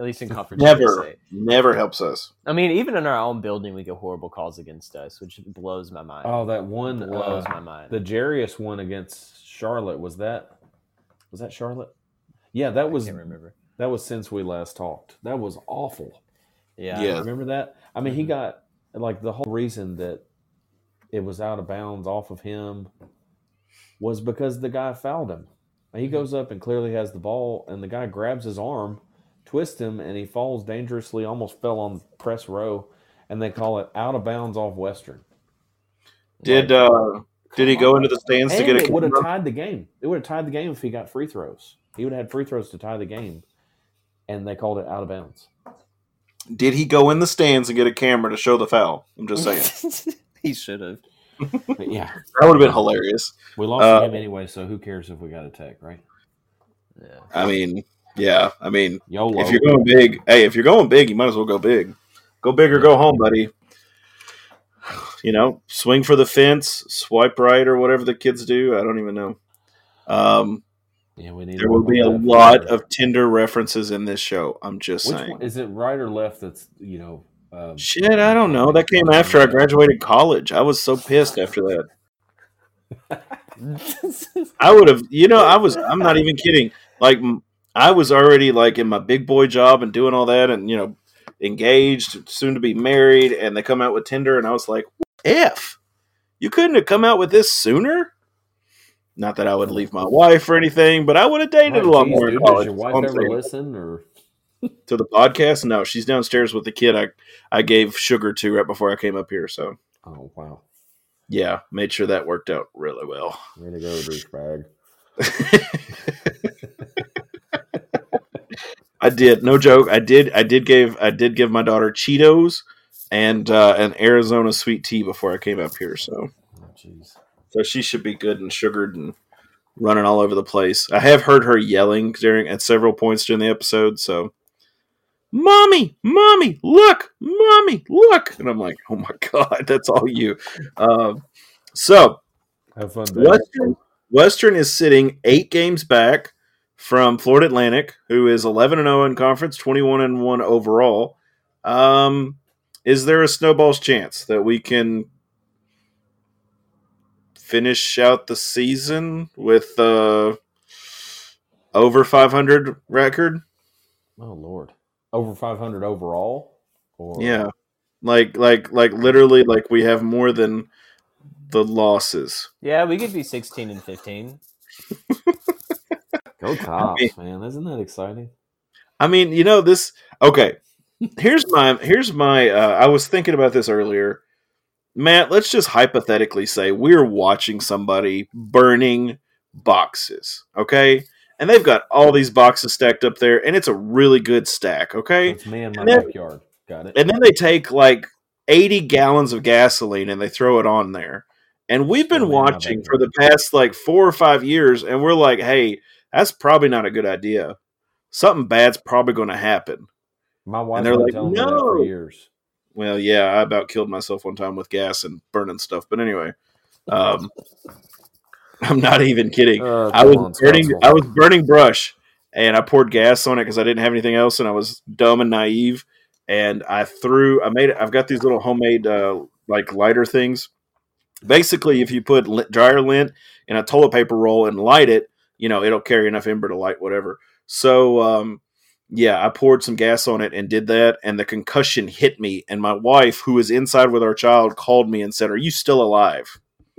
at least in conference. never, USA. never helps us. I mean, even in our own building, we get horrible calls against us, which blows my mind. Oh, that one. blows Uh, my mind. the Jairus one against Charlotte was that? Was that Charlotte? Yeah, that I was can't remember. that was since we last talked. That was awful. Yeah, Yeah. Remember that? I mean, he Mhm. got like the whole reason that it was out of bounds off of him was because the guy fouled him. He Mhm. goes up and clearly has the ball, and the guy grabs his arm, twist him, and he falls dangerously. Almost fell on press row, and they call it out of bounds off Western. Did Like, uh did he go into the stands to and get a it would have camera? tied the game. It would have tied the game if he got free throws. He would have had free throws to tie the game, and they called it out of bounds. Did he go in the stands and get a camera to show the foul? I'm just saying. he should have. Yeah, that would have been hilarious. we lost Uh, the game anyway, so who cares if we got a tech, right? Yeah. I mean, yeah, I mean, YOLO. if you're going big, hey, if you're going big, you might as well go big. Go big or go home, buddy. You know, swing for the fence, swipe right, or whatever the kids do. I don't even know. Um, yeah, we need. there will be a lot of Tinder references in this show. I'm just Which saying. one, is it right or left? That's you know. Um, Shit, I don't know. That came after I graduated college. I was so pissed after that. I would have, you know, I was. I'm not even kidding. Like, I was already like in my big boy job and doing all that, and you know, engaged, soon to be married, and they come out with Tinder, and I was like, "F, you couldn't have come out with this sooner." Not that I would leave my wife or anything, but I would have dated Right, a lot geez, more dude, does your wife ever listen or? to the podcast? No, she's downstairs with the kid I I gave sugar to right before I came up here. So Oh wow, yeah, made sure that worked out really well. way to go, douchebag. I did, no joke. I did. I did give. I did give my daughter Cheetos and uh, an Arizona sweet tea before I came up here. So, Oh, Jeez. so she should be good and sugared and running all over the place. I have heard her yelling during at several points during the episode. So, mommy, mommy, look, mommy, look, and I'm like, oh my god, that's all you. Um, so Have fun, baby. Western Western is sitting eight games back from Florida Atlantic, who is eleven and zero in conference, twenty one and one overall. Um, is there a snowball's chance that we can finish out the season with uh over five hundred record? Oh lord, over five hundred overall. Or Yeah, like like like literally like we have more than the losses. Yeah, we could be 16 and 15. go tops, mean- man. Isn't that exciting? I mean, you know this. Okay, here's my here's my. Uh, I was thinking about this earlier, Matt. Let's just hypothetically say we're watching somebody burning boxes, okay, and they've got all these boxes stacked up there, and it's a really good stack, okay, It's me in my then- backyard. Got it. and then they take like eighty gallons of gasoline and they throw it on there, and we've been Still in my watching for the past like four or five years, and we're like, hey, that's probably not a good idea. Something bad's probably going to happen. My wife's they're like, that for "No." years. Well, yeah, I about killed myself one time with gas and burning stuff. But anyway, um, I'm not even kidding. Uh, I was on, burning. Scottsville. I was burning brush, and I poured gas on it because I didn't have anything else, and I was dumb and naive. And I threw. I made. I've got these little homemade uh, like lighter things. Basically, if you put lint, dryer lint in a toilet paper roll and light it, you know it'll carry enough ember to light whatever. So, um, yeah, I poured some gas on it and did that, and the concussion hit me. And my wife, who was inside with our child, called me and said, "Are you still alive?"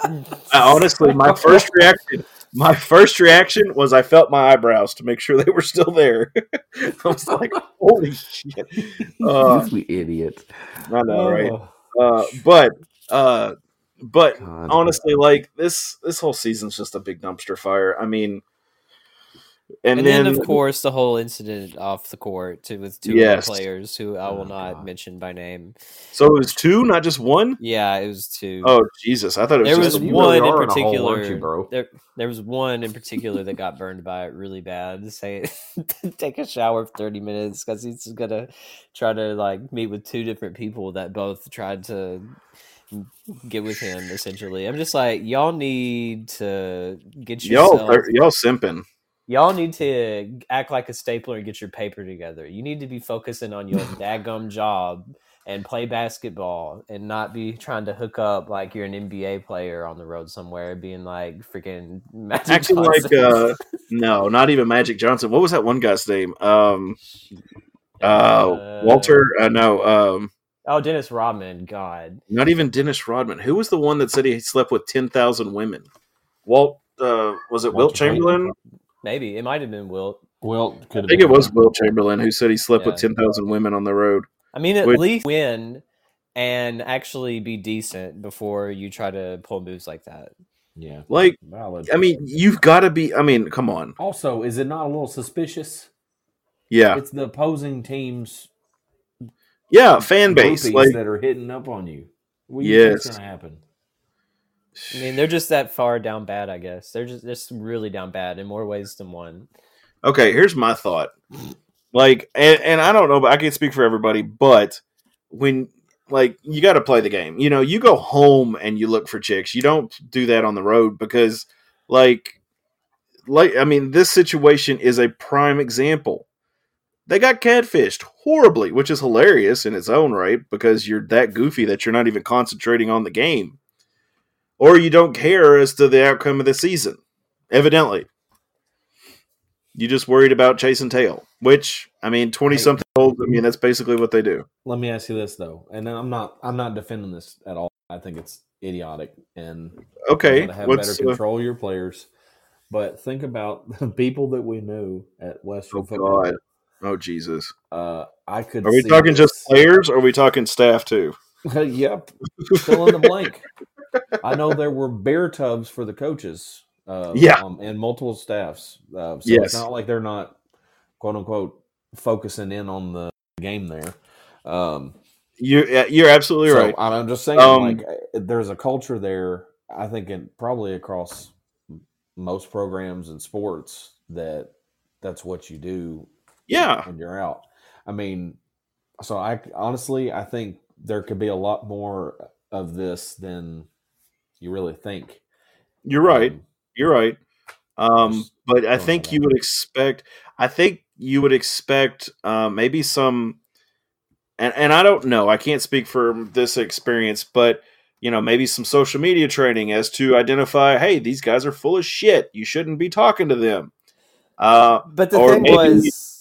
I, honestly, my first reaction, my first reaction was I felt my eyebrows to make sure they were still there. I was like, "Holy shit!" Uh, you idiot. I know, right? Oh, Uh, but, uh, but God. honestly, like this, this whole season's just a big dumpster fire. I mean, and, And, then, then, of course, the whole incident off the court to, with two Yes. players who I will Oh, not God. mention by name. so it was two, not just one. Yeah, it was two. Oh Jesus! I thought it was there was you one really in are in hole, particular. you, bro? There, there was one in particular that got burned by it really bad. Say, take a shower for thirty minutes because he's gonna try to like meet with two different people that both tried to get with him. Essentially, I'm just like, y'all need to get y'all. Y'all simping. Y'all need to act like a stapler and get your paper together. You need to be focusing on your daggum job and play basketball and not be trying to hook up like you're an NBA player on the road somewhere, being like freaking Magic Acting like uh, no, not even Magic Johnson. What was that one guy's name? Um, uh, Walter. Uh, no, um, oh Dennis Rodman. God, not even Dennis Rodman. Who was the one that said he slept with ten thousand women? Walt. Uh, was it Wilt Walter Chamberlain? maybe it might have been Wilt. Wilt could I think it was Wilt Chamberlain who said he slept with Yeah. ten thousand women on the road. I mean, at Which- least win and actually be decent before you try to pull moves like that. Yeah, Like, valid. I mean, you've got to be. I mean, come on. also, is it not a little suspicious? Yeah, It's the opposing team's yeah. Fan base, like, that are hitting up on you. What do you think's Yes. going to happen? I mean, they're just that far down bad, I guess. They're just just really down bad in more ways than one. okay. Here's my thought. Like, and, and I don't know, but I can't speak for everybody. But when, like, you got to play the game. You know, you go home and you look for chicks. You don't do that on the road because, like, like I mean, this situation is a prime example. They got catfished horribly, which is hilarious in its own right because you're that goofy that you're not even concentrating on the game, or you don't care as to the outcome of the season. Evidently, you just worried about chasing tail. Which I mean, twenty something olds. I mean, that's basically what they do. Let me ask you this though, and I'm not I'm not defending this at all. I think it's idiotic and Okay, gotta have better uh, control your players. But think about the people that we knew at Western oh football. god, oh Jesus. Uh, I could. Are we see talking just players, or are we talking staff too? yep. Fill in the blank. I know there were bear tubs for the coaches. Uh, Yeah. um, and multiple staffs. Uh, so Yes. it's not like they're not quote unquote focusing in on the game there. Um, You're you're absolutely so right. I'm just saying, Um, like, uh, there's a culture there. I think, in, probably across most programs and sports, that that's what you do Yeah, when you're out. I mean, so I honestly, I think there could be a lot more of this than you really think. you're right. Um, You're right. Um, but I think you would expect. I think you would expect uh, maybe some, and and I don't know. I can't speak for this experience, but you know, maybe some social media training as to identify. Hey, these guys are full of shit. You shouldn't be talking to them. Uh, But the thing maybe- was,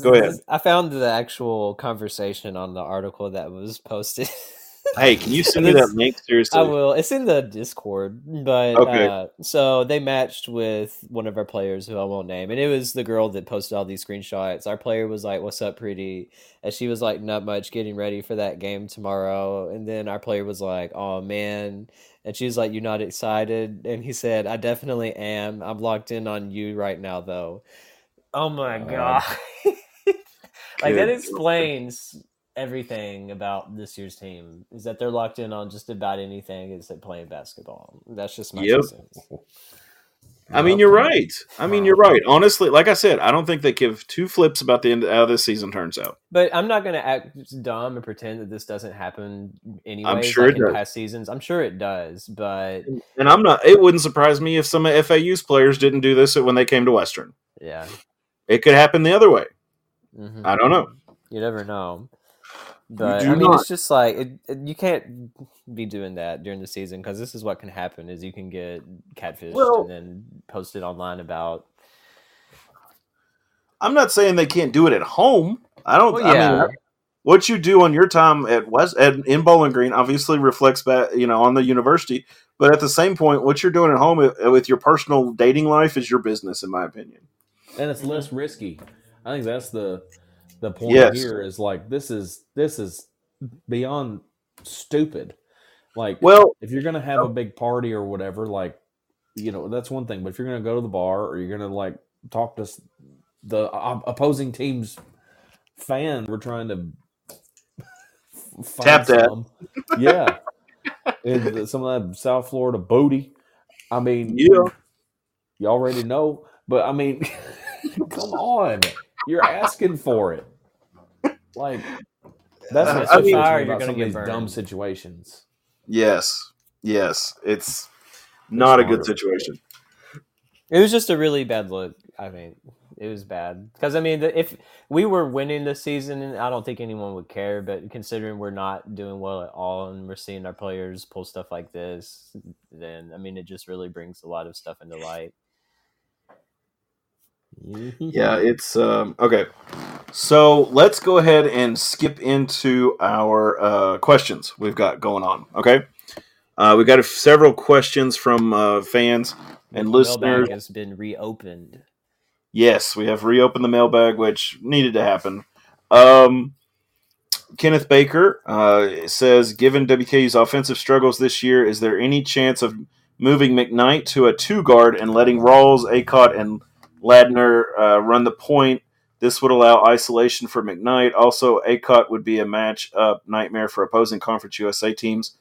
Go ahead. I found the actual conversation on the article that was posted. hey, can you send me that link? Seriously. I will. It's in the Discord, but Okay. uh, so they matched with one of our players who I won't name, and it was the girl that posted all these screenshots. Our player was like, "What's up, pretty?" and she was like, "Not much, getting ready for that game tomorrow." And then our player was like, "Oh man," and she was like, "You're not excited?" And he said, "I definitely am. I'm locked in on you right now, though." Oh my uh, God. god! like that Good explains everything about this year's team is that they're locked in on just about anything except playing basketball. That's just my Yep. two. I mean, you're right. I mean, you're right. Honestly, like I said, I don't think they give two flips about the end how this season turns out. But I'm not going to act dumb and pretend that this doesn't happen anyway. sure like it in does. past seasons. I'm sure it does, but And I'm not. It wouldn't surprise me if some of FAU's players didn't do this when they came to Western. yeah, It could happen the other way. Mhm. I don't know. you never know. But do I mean, not. it's just like it, it, you can't be doing that during the season because this is what can happen: is you can get catfished Well- and then posted online about. I'm not saying they can't do it at home. I don't. Well, I yeah. mean, what you do on your time at West at, in Bowling Green obviously reflects back, you know, on the university. But at the same point, what you're doing at home with your personal dating life is your business, in my opinion. And it's less mm-hmm. risky. I think that's the the point Yes. here is like this is this is beyond stupid. Like, Well, if you're gonna have a oh. big party or whatever, like you know that's one thing. But if you're gonna go to the bar or you're gonna like talk to the opposing team's fan, we're trying to f- find Tap that. yeah, and some of that South Florida booty. I mean, Yeah. you already know, but I mean, come on, you're asking for it. Like that's Uh, what's I mean- frustrating Fire, you're about gonna some of get these dumb situations. yes, yes, it's not a good situation. It was just a really bad look. I mean, it was bad because I mean, if we were winning this season, I don't think anyone would care. But considering we're not doing well at all, and we're seeing our players pull stuff like this, then I mean, it just really brings a lot of stuff into light. Yeah, it's um, okay. So let's go ahead and skip into our uh, questions we've got going on. Okay, uh, we got a, several questions from uh, fans and listeners. Mailbag has been reopened. Yes, we have reopened the mailbag, which needed to happen. Um, Kenneth Baker uh, says, given WKU's offensive struggles this year, is there any chance of moving McKnight to a two guard and letting Rawls, Akot, and Lander uh, run the point? This would allow isolation for McKnight. Also, Akot would be a match up nightmare for opposing Conference USA teams.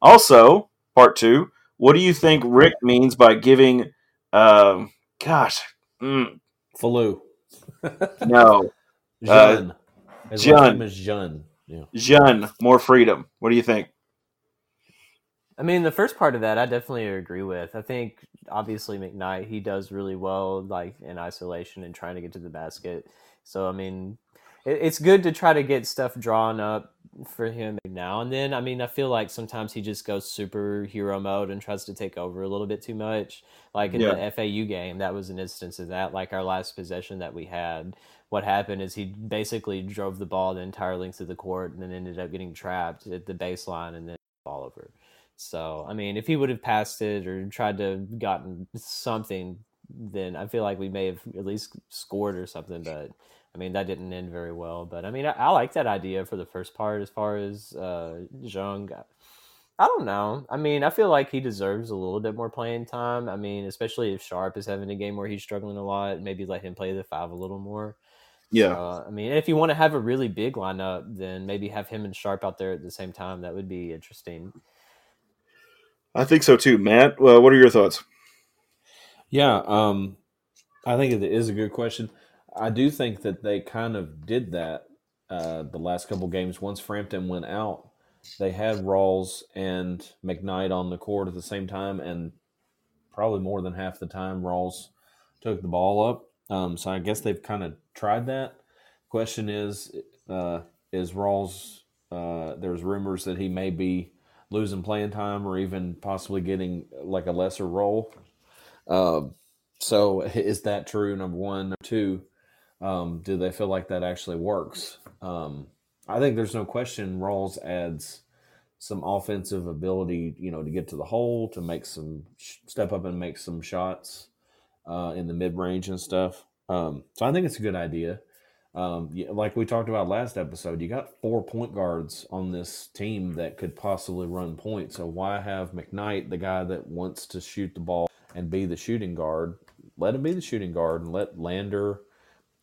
Also, part two, what do you think Rick means by giving, um, gosh, mm, Fallou. no, Jun. His Jun. last name is Jun. Yeah. Jun, more freedom. What do you think? I mean, the first part of that, I definitely agree with. I think obviously McKnight, he does really well, like in isolation and trying to get to the basket. So I mean, it, it's good to try to get stuff drawn up for him now and then. I mean, I feel like sometimes he just goes superhero mode and tries to take over a little bit too much. Like in Yeah. the FAU game, that was an instance of that. Like our last possession that we had, what happened is he basically drove the ball the entire length of the court and then ended up getting trapped at the baseline and then all over. So, I mean, if he would have passed it or tried to have gotten something, then I feel like we may have at least scored or something. But I mean, that didn't end very well. But I mean, I, I like that idea for the first part as far as uh, Jung. I don't know. I mean, I feel like he deserves a little bit more playing time. I mean, especially if Sharp is having a game where he's struggling a lot, maybe let him play the five a little more. Yeah, Uh, I mean, if you want to have a really big lineup, then maybe have him and Sharp out there at the same time. That would be interesting. I think so too. Matt, well, what are your thoughts? Yeah, um, I think it is a good question. I do think that they kind of did that uh, the last couple games. Once Frampton went out, they had Rawls and McKnight on the court at the same time, and probably more than half the time Rawls took the ball up. Um, so I guess they've kind of tried that. Question is, uh, is Rawls? Uh, there's rumors that he may be losing playing time or even possibly getting like a lesser role. Um, so is that true? Number one, number two, um, do they feel like that actually works? Um, I think there's no question Rawls adds some offensive ability, you know, to get to the hole, to make some step up and make some shots uh, in the mid range and stuff. Um, so I think it's a good idea. Um, like we talked about last episode, you got four point guards on this team that could possibly run points. So why have McKnight, the guy that wants to shoot the ball and be the shooting guard, let him be the shooting guard and let Lander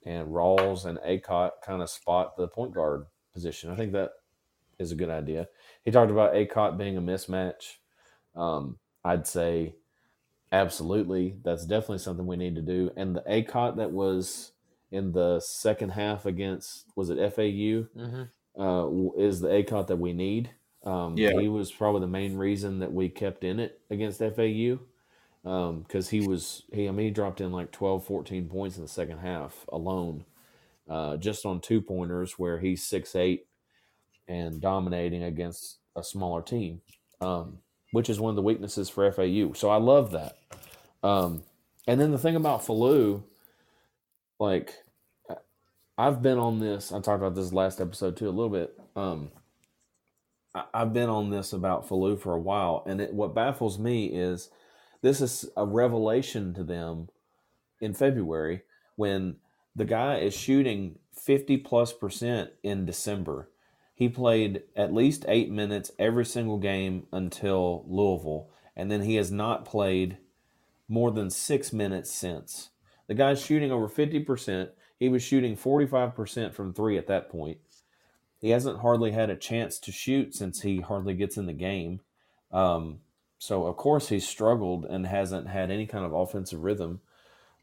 and Rawls and Akot kind of spot the point guard position. I think that is a good idea. He talked about Akot being a mismatch. Um, I'd say absolutely that's definitely something we need to do. And the Akot that was in the second half against was it FAU Mm-hmm. uh, is the Akot that we need. Um, Yeah. he was probably the main reason that we kept in it against FAU because he was he I mean he dropped in like 12 14 points in the second half alone uh, just on two pointers where he's six eight and dominating against a smaller team um, which is one of the weaknesses for FAU so I love that um, and then the thing about Fallou like I- I've been on this I talked about this last episode too a little bit um, I- I've been on this about Fallou for a while and it, what baffles me is this is a revelation to them in February when the guy is shooting 50 plus percent in December. He played at least eight minutes every single game until Louisville, and then he has not played more than six minutes since. The guy's shooting over 50%. He was shooting 45% from three at that point. He hasn't hardly had a chance to shoot since he hardly gets in the game. Um, so of course he's struggled and hasn't had any kind of offensive rhythm.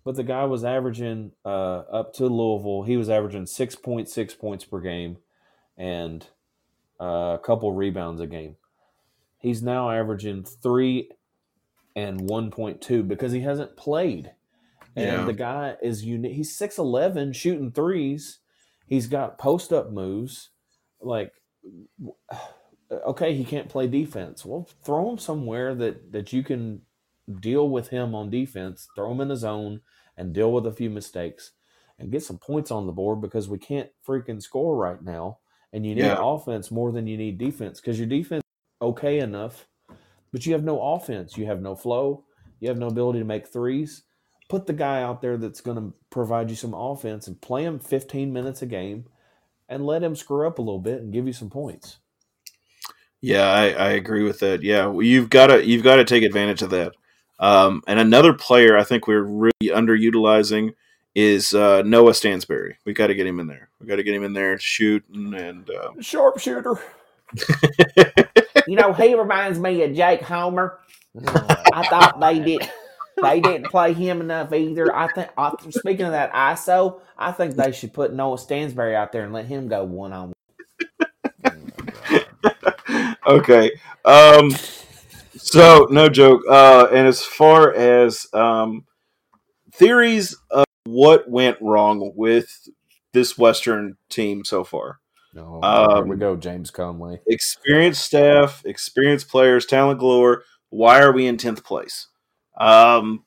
But the guy was averaging uh, up to Louisville. He was averaging six point six points per game and uh, a couple rebounds a game. He's now averaging three and one point two because he hasn't played. And Yeah. the guy is unique. He's six eleven shooting threes. He's got post up moves. Like okay, he can't play defense. Well, throw him somewhere that that you can deal with him on defense. Throw him in the zone and deal with a few mistakes and get some points on the board because we can't freaking score right now. And you need Yeah. offense more than you need defense because your defense okay enough, but you have no offense. You have no flow. You have no ability to make threes. Put the guy out there that's going to provide you some offense and play him 15 minutes a game and let him screw up a little bit and give you some points. Yeah, I, I agree with that. Yeah, well, you've got to you've got to take advantage of that. Um, and another player I think we're really underutilizing is uh, Noah Stansberry. We got to get him in there. We got to get him in there shooting and. Uh, Sharpshooter. you know, he reminds me of Jake Homer. I thought they did. They didn't play him enough either. I think. I, speaking of that ISO, I think they should put Noah Stansberry out there and let him go one on. One. Okay. Um, so no joke. Uh, and as far as um, theories of what went wrong with this Western team so far, No, here Um, we go, James Conway. experienced staff, experienced players, talent galore. Why are we in tenth place? Um,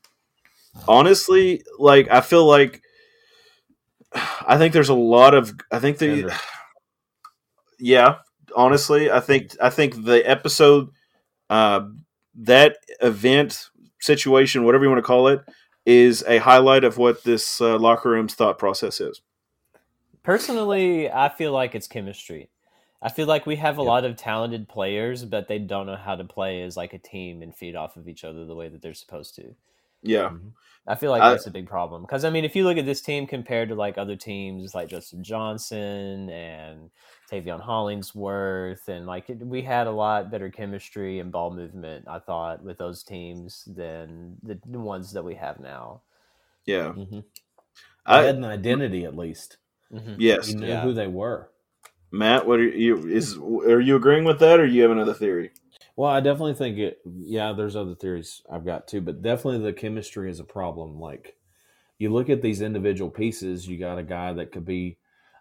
honestly, like I feel like I think there's a lot of I think the Fender. yeah honestly i think i think the episode uh that event situation whatever you want to call it is a highlight of what this uh, locker room's thought process is Personally, I feel like it's chemistry. I feel like we have a Yep. lot of talented players, but they don't know how to play as like a team and feed off of each other the way that they're supposed to. yeah I feel like I- that's a big problem because I mean, if you look at this team compared to like other teams like Justin Johnson and Taveion Hollingsworth, and like it, we had a lot better chemistry and ball movement, I thought, with those teams than the, the ones that we have now. yeah Mm-hmm. They I, had an identity at least. Mhm. yes You knew Yeah. who they were. Matt what are you is are you agreeing with that or you have another theory Well, I definitely think it. Yeah, there's other theories I've got too, but definitely the chemistry is a problem. Like, you look at these individual pieces, you got a guy that could be,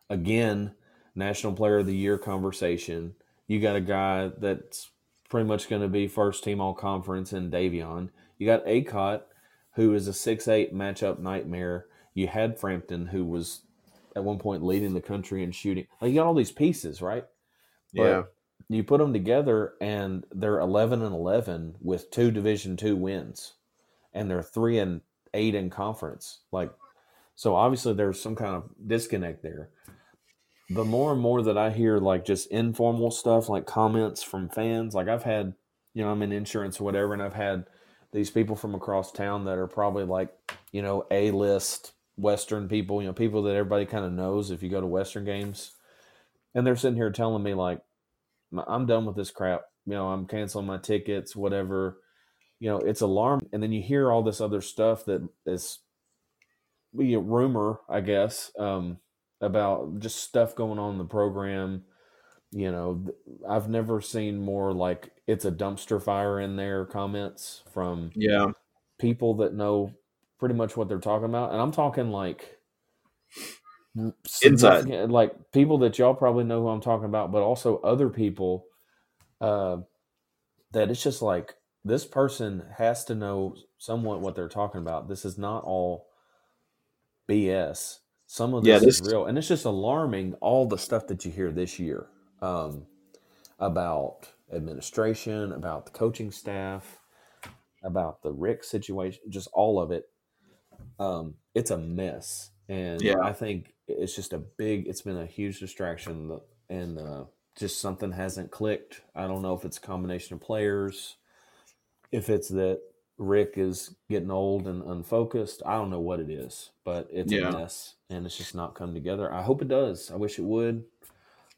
again, National Player of the Year conversation. You got a guy that's pretty much going to be first team all conference in Dayvion. You got Akot, who is a six eight matchup nightmare. You had Frampton, who was at one point leading the country in shooting. Like, you got all these pieces, right? But yeah you put them together and they're 11 and 11 with two division 2 wins and they're 3 and 8 in conference like so obviously there's some kind of disconnect there the more and more that i hear like just informal stuff like comments from fans like i've had you know i'm in insurance or whatever and i've had these people from across town that are probably like you know a list western people you know people that everybody kind of knows if you go to western games and they're sitting here telling me like I'm done with this crap. You know, I'm canceling my tickets, whatever. You know, it's alarming. And then you hear all this other stuff that is you know, rumor, I guess, um, about just stuff going on in the program. You know, I've never seen more like it's a dumpster fire in there comments from yeah people that know pretty much what they're talking about. And I'm talking like Inside. like people that y'all probably know who I'm talking about, but also other people uh, that it's just like this person has to know somewhat what they're talking about. This is not all BS. Some of Yeah, this, this- is real, and it's just alarming. All the stuff that you hear this year um, about administration, about the coaching staff, about the Rick situation, just all of it. Um, it's a mess, and Yeah. I think it's just a big. It's been a huge distraction, and uh, just something hasn't clicked. I don't know if it's a combination of players, if it's that Rick is getting old and unfocused. I don't know what it is, but it's Yeah. a mess, and it's just not come together. I hope it does. I wish it would,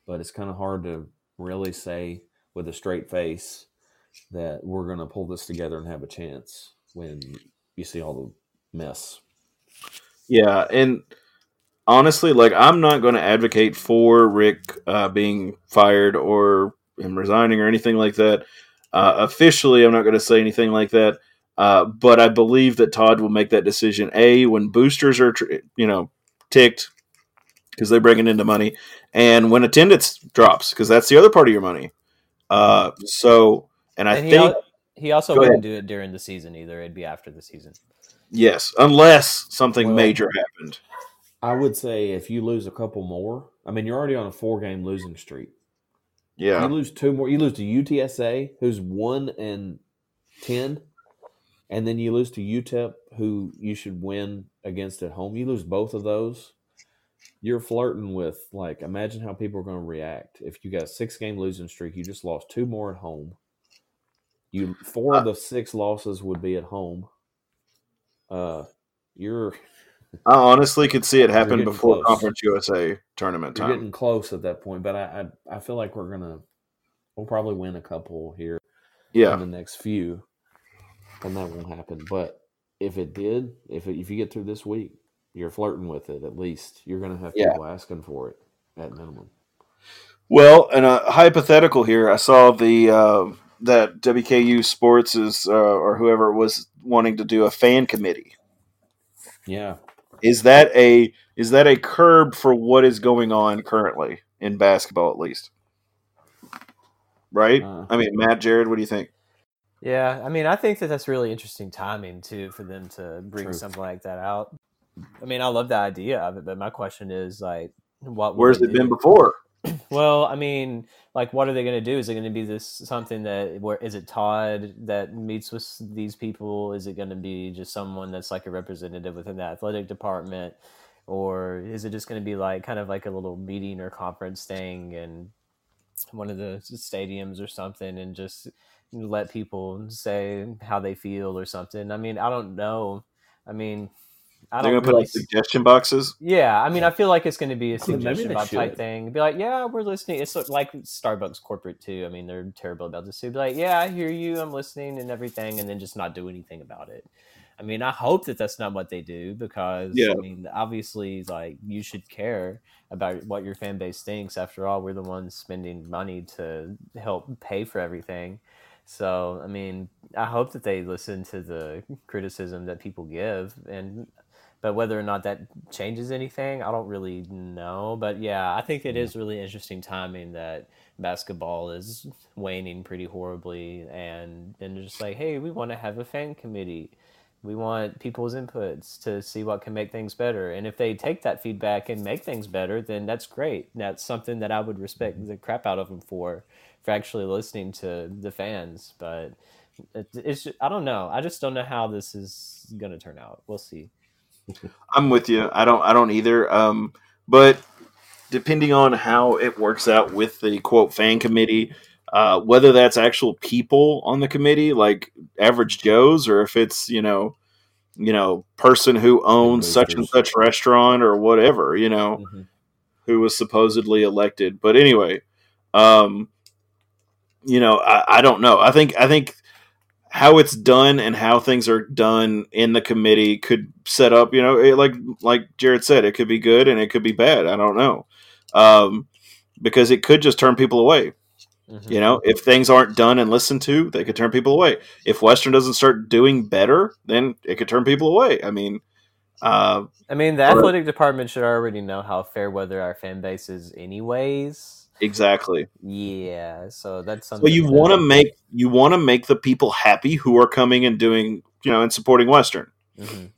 but it's kind of hard to really say with a straight face that we're going to pull this together and have a chance when you see all the mess. Yeah, and honestly, like I'm not going to advocate for Rick uh, being fired or him resigning or anything like that. Uh, officially, I'm not going to say anything like that. Uh, but I believe that Todd will make that decision. A when boosters are, tr- you know, ticked because they bring it into money, and when attendance drops because that's the other part of your money. Uh, so, and I and he, think al- he also wouldn't do it during the season either. It'd be after the season. Yes, unless something Well- major happened. I would say if you lose a couple more, I mean, you're already on a four game losing streak. Yeah, You lose two more. You lose to UTSA, who's one and ten. and then you lose to UTEP, who you should win against at home. You lose both of those, you're flirting with like imagine how people are going to react if you got a six game losing streak. You just lost two more at home. You four uh, of the six losses would be at home. Uh, you're I honestly could see it happen before close. Conference USA tournament time. you're getting close at that point, but I, I I feel like we're gonna we'll probably win a couple here Yeah, in the next few, and that won't happen. But if it did, if it, if you get through this week, you're flirting with it. At least you're gonna have Yeah. people asking for it at minimum. Well, and a hypothetical here, I saw the uh, that WKU Sports is uh, or whoever was wanting to do a fan committee. Yeah, Is that a is that a curb for what is going on currently in basketball, at least? Right. Uh, I mean, Matt, Jared, what do you think? Yeah, I mean, I think that that's really interesting timing too for them to bring True. something like that out. I mean, I love the idea of it, but my question is like, what? Where's they it been before? Well, I mean, like, what are they going to do? Is it going to be this something that where is it Todd that meets with these people? Is it going to be just someone that's like a representative within the athletic department, or is it just going to be like kind of like a little meeting or conference thing and one of the stadiums or something, and just let people say how they feel or something? I mean, I don't know. I mean, I They're going to put like, suggestion boxes. yeah, I mean, I feel like it's going to be a suggestion box type thing. Be like, yeah, we're listening. It's like Starbucks corporate too. I mean, they're terrible about this too. Be like, yeah, I hear you. I'm listening and everything, and then just not do anything about it. I mean, I hope that that's not what they do because Yeah. I mean, obviously, like you should care about what your fan base thinks. After all, we're the ones spending money to help pay for everything. So, I mean, I hope that they listen to the criticism that people give, and but whether or not that changes anything, I don't really know. But yeah, I think it is really interesting timing that basketball is waning pretty horribly, and and just like, hey, we want to have a fan committee. We want people's inputs to see what can make things better. And if they take that feedback and make things better, then that's great. That's something that I would respect the crap out of them for, for actually listening to the fans. But it, it's I don't know. I just don't know how this is going to turn out. We'll see. I'm with you. I don't. I don't either. Um, but depending on how it works out with the quote fan committee, uh, whether that's actual people on the committee, like average Joes, or if it's you know, you know, person who owns such and such restaurant or whatever, you know, Mhm. who was supposedly elected. But anyway, um, you know, I, I don't know. I think I think how it's done and how things are done in the committee could set up. You know, it, like like Jared said, it could be good and it could be bad. I don't know, um, because it could just turn people away. Mhm. You know, if things aren't done and listened to, they could turn people away. If Western doesn't start doing better, then it could turn people away. I mean, uh, I mean, the athletic department should already know how fair weather our fan base is, anyways. Exactly. Yeah, so that's So something. you want to make you want to make the people happy who are coming and doing you know and supporting Western. Mhm.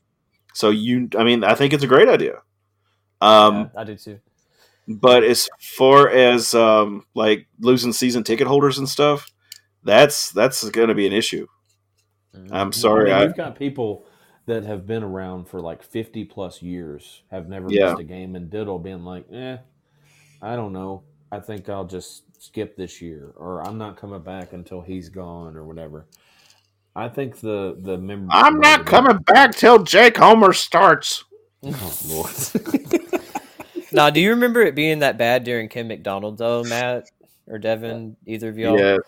So you, I mean, I think it's a great idea. Um, Yeah, I do too. but as far as um, like losing season ticket holders and stuff, that's that's going to be an issue. Mhm. I'm sorry. I mean, I, we've got people that have been around for like 50 plus years, have never Yeah. missed a game, and diddle being like, eh, I don't know. I think I'll just skip this year, or I'm not coming back until he's gone, or whatever. I think the the member. I'm not coming back till Jake Homer starts. Oh, Lord. Now, do you remember it being that bad during Ken McDonald though, Matt or Devin? Either of y'all? Yes,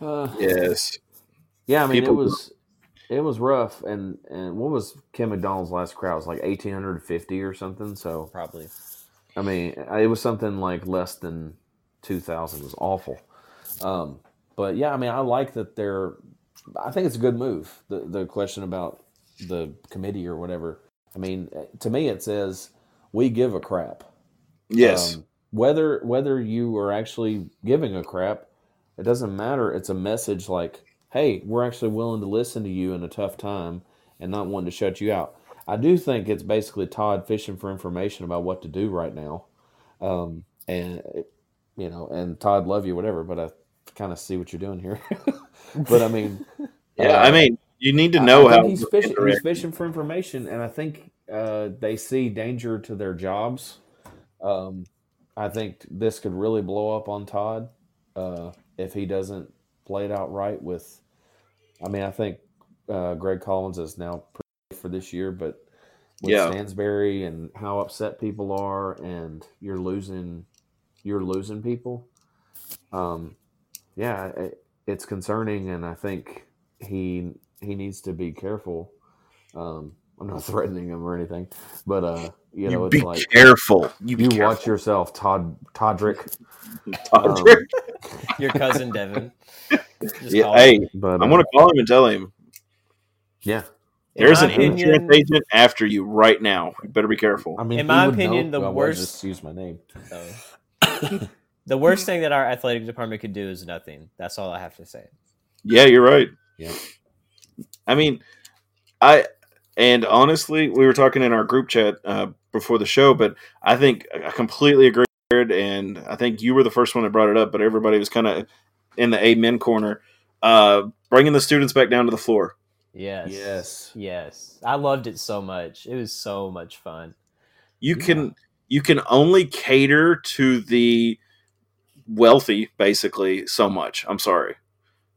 Uh, yes. Yeah, I mean People- it was it was rough, and and what was Ken McDonald's last crowd? It was like eighteen hundred fifty or something. So Probably. I mean, it was something like less than two thousand. It was awful. Um, but yeah, I mean, I like that they're. I think it's a good move. The the question about the committee or whatever. I mean, to me, it says we give a crap. Yes. Um, whether whether you are actually giving a crap, it doesn't matter. It's a message like, "Hey, we're actually willing to listen to you in a tough time and not wanting to shut you out." I do think it's basically Todd fishing for information about what to do right now, um, and you know, and Todd love you, whatever. But I kind of see what you're doing here. but I mean, yeah. uh, I mean, You need to know I think how he's fishing. He's fishing for information, and I think uh, they see danger to their jobs. Um, I think this could really blow up on Todd uh, if he doesn't play it out right. With, I mean, I think uh, Greg Collins is now pretty for this year, but with Yeah. Stansbury and how upset people are, and you're losing, you're losing people. Um, yeah, it, it's concerning, and I think he he needs to be careful. Um, I'm not threatening him or anything, but uh, you know, You it's be like careful. You be you careful. watch yourself, Todd Toddrick. Toddrick. Your cousin Devin. Just yeah, call him. hey, But I'm uh, gonna call him and tell him yeah. In there's my an insurance agent after you right now. You better be careful. I mean, In my would know- opinion, the well, well, worst- Just use my name. So, the worst thing that our athletic department could do is nothing. That's all I have to say. Yeah, you're right. Yeah. I mean, I and honestly, we were talking in our group chat uh, before the show, but I think I completely agree. And I think you were the first one that brought it up, but everybody was kind of in the amen corner, uh, bringing the students back down to the floor. Yes. Yes. Yes. I loved it so much. It was so much fun. You can you can only cater to the wealthy, basically, so much. I'm sorry.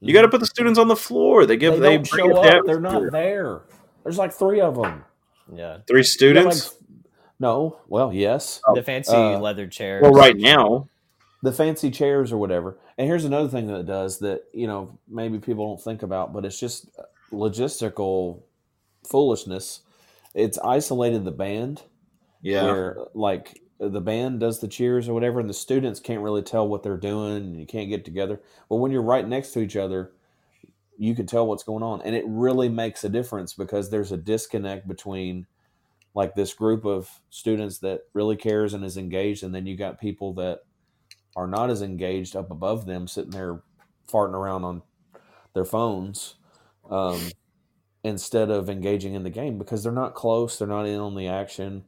You got to put the students on the floor. They give Mm-hmm. They, they, don't show up. They're not there. There's like three of them. Yeah. Three students. like- no, well, yes. The fancy uh, leather chairs. well, right now, the fancy chairs or whatever. And here's another thing that it does that you know maybe people don't think about, but it's just logistical foolishness. It's isolated the band yeah. where like the band does the cheers or whatever, and the students can't really tell what they're doing, and you can't get together. But when you're right next to each other, you can tell what's going on, and it really makes a difference because there's a disconnect between like this group of students that really cares and is engaged, and then you got people that are not as engaged up above them, sitting there farting around on their phones. Um, instead of engaging in the game because they're not close, they're not in on the action.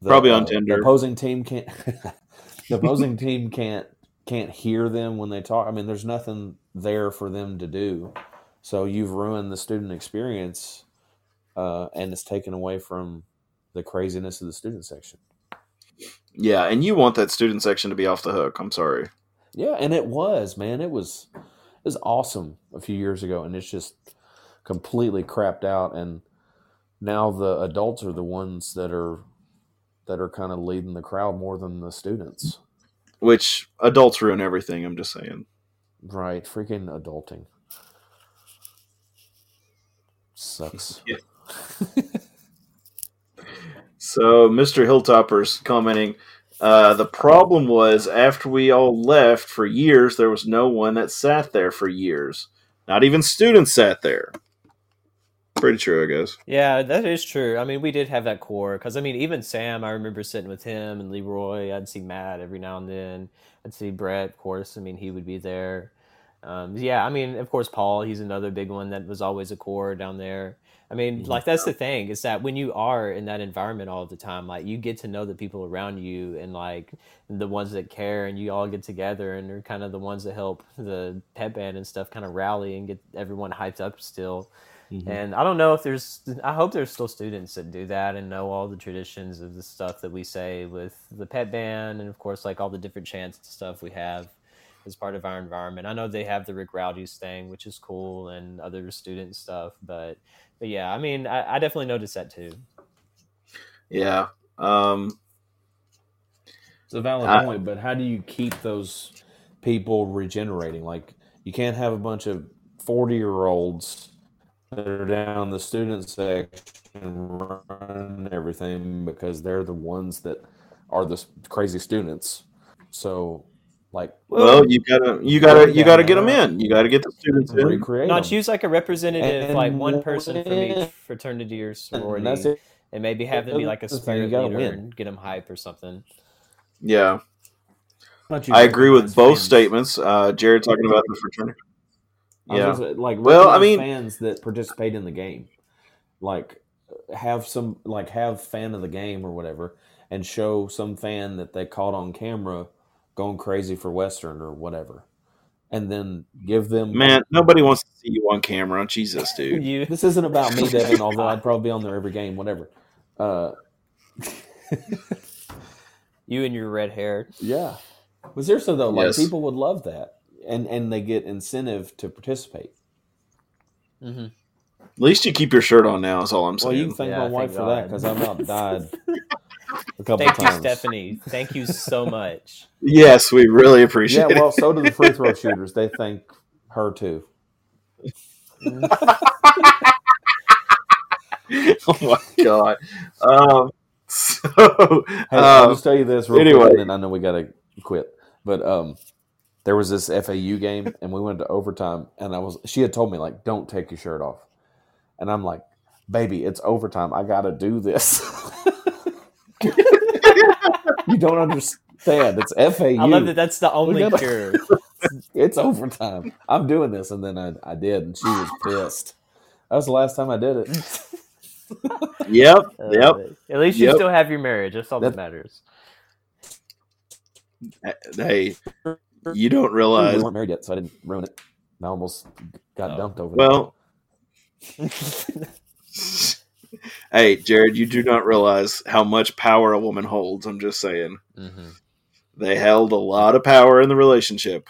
The, Probably on uh, Tinder. The opposing team can't. the opposing team can't can't hear them when they talk. I mean, there's nothing there for them to do. So you've ruined the student experience, uh, and it's taken away from the craziness of the student section. Yeah, and you want that student section to be off the hook. I'm sorry. Yeah, and it was man, it was it was awesome a few years ago, and it's just completely crapped out. And now the adults are the ones that are that are kind of leading the crowd more than the students. Which adults ruin everything. I'm just saying. Right, freaking adulting sucks. Yeah. So Mr. Hilltopper's commenting. Uh, the problem was after we all left for years, there was no one that sat there for years. Not even students sat there. Pretty true, I guess. Yeah, that is true. I mean, we did have that core because I mean, even Sam, I remember sitting with him and Leroy. I'd see Matt every now and then. I'd see Brett, of course. I mean, he would be there. Um, yeah, I mean, of course, Paul. He's another big one that was always a core down there. I mean, like that's the thing is that when you are in that environment all the time, like you get to know the people around you and like the ones that care, and you all get together and they're kind of the ones that help the pep band and stuff kind of rally and get everyone hyped up still. And I don't know if there's, I hope there's still students that do that and know all the traditions of the stuff that we say with the pep band and of course like all the different chants and stuff we have as part of our environment. I know they have the Rick Rowdy's thing, which is cool, and other student stuff, but but yeah, I mean, I, I definitely noticed that too. Yeah. Um, It's a valid I- point, but how do you keep those people regenerating? Like, you can't have a bunch of 40 year olds that are down the student section run everything because they're the ones that are the crazy students. So, like, well, you gotta, you gotta, you gotta get them in. You gotta get the students in. recreate Not them. choose like a representative, And like one person from win. each fraternity or And sorority, that's and, maybe have them be like a That's spirit you gotta leader win. and get them hype or something. Yeah, Why don't you I agree with both fans? statements. Uh, Jared talking about the fraternity. I was Yeah. say, like Well, I mean- fans that participate in the game, like have some like have fan of the game or whatever, and show some fan that they caught on camera going crazy for Western or whatever. and then give them Man, nobody wants to see you on camera. Jesus, dude. You This isn't about me, Devin. Although I'd probably be on there every game, whatever. Uh, you and your red hair. yeah, but seriously though, like Yes. people would love that, and and they get incentive to participate. hmm At least you keep your shirt on now. Is all I'm saying. Well, you can thank Yeah, my thank wife for that because I about died a couple of times. Thank you. Stephanie. Thank you so much. yes, we really appreciate. It. Yeah, appreciate well, so do the free throw shooters. They thank her too. oh my god. Um, so, Hey, I'll uh, just tell you this real anyway. quick, and then I know we got to quit. But um, there was this FAU game, and we went to overtime, and I was she had told me like, "Don't take your shirt off," and I'm like, "Baby, it's overtime. I got to do this." you don't understand. It's FAU. I love that. That's the only gotta- cure. It's overtime. I'm doing this, and then I, I did, and she was pissed. That was the last time I did it. yep, Uh, yep. At least you Yep. still have your marriage. That's all that, That- matters. Hey, you don't realize we weren't married yet, so I didn't ruin it. I almost got dumped over. that. Well, hey, Jared, you do not realize how much power a woman holds. I'm just saying. hmm They held a lot of power in the relationship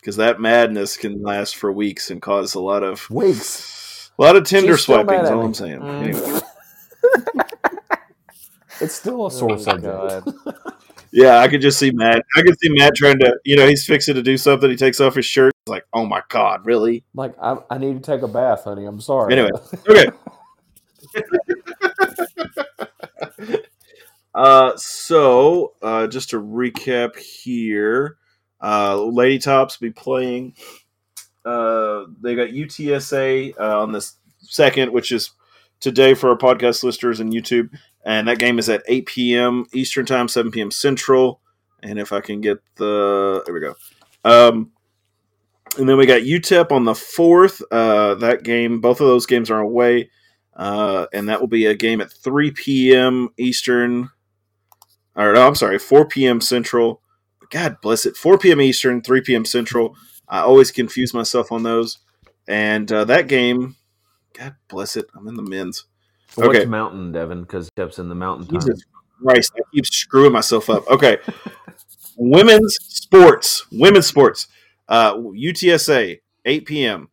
because that madness can last for weeks and cause a lot of wigs. a lot of Tinder She's swiping. Is all. I'm saying. Mm. Anyway, It's still a sore Oh, subject. Yeah, I could just see Matt. I could see Matt trying to, you know, he's fixing to do something. He takes off his shirt. He's like, oh my god, really? Like I, I need to take a bath, honey. I'm sorry. Anyway. Okay. Uh, so uh, just to recap here, uh, Lady Tops be playing. Uh, they got UTSA uh, on the second, which is today for our podcast listeners and YouTube, and that game is at 8 p.m. Eastern time, 7 p.m. Central. And if I can get the, there we go. Um, and then we got UTEP on the fourth. Uh, that game, both of those games are away. Uh, and that will be a game at 3 p.m. Eastern. Or no, I'm sorry, 4 p.m. Central. God bless it, 4 p.m. Eastern, 3 p.m. Central. I always confuse myself on those. And uh, that game, God bless it, I'm in the men's. What's Okay. mountain, Devin? Because Steps in the mountain time. Jesus Christ, I keep screwing myself up. Okay, women's sports, women's sports. Uh, UTSA, 8 p.m.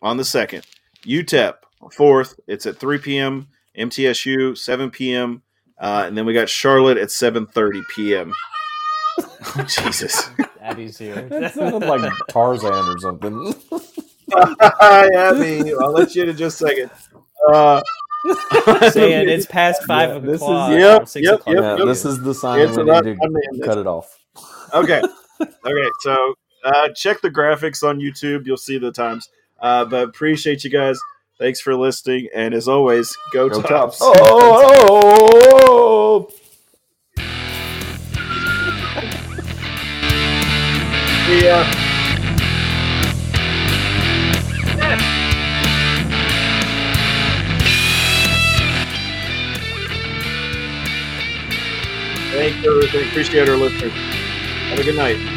on the second. UTEP, fourth. It's at 3 p.m. MTSU, 7 p.m. Uh, and then we got Charlotte at 7:30 p.m. Oh, Jesus. Abby's here. That sounded like Tarzan or something. Hi, Abby. I'll let you in just a second. Uh, saying it's past five Yeah, this is- o'clock. Yep, six yep, o'clock. yep, Yeah, yep. this is the sign It's we need to to end this. cut it off. okay. Okay. So uh, check the graphics on YouTube. You'll see the times. Uh, but appreciate you guys. Thanks for listening. And as always, go, Go tops. tops. Oh, Yeah. Thank you. everything. Appreciate our listeners. Have a good night.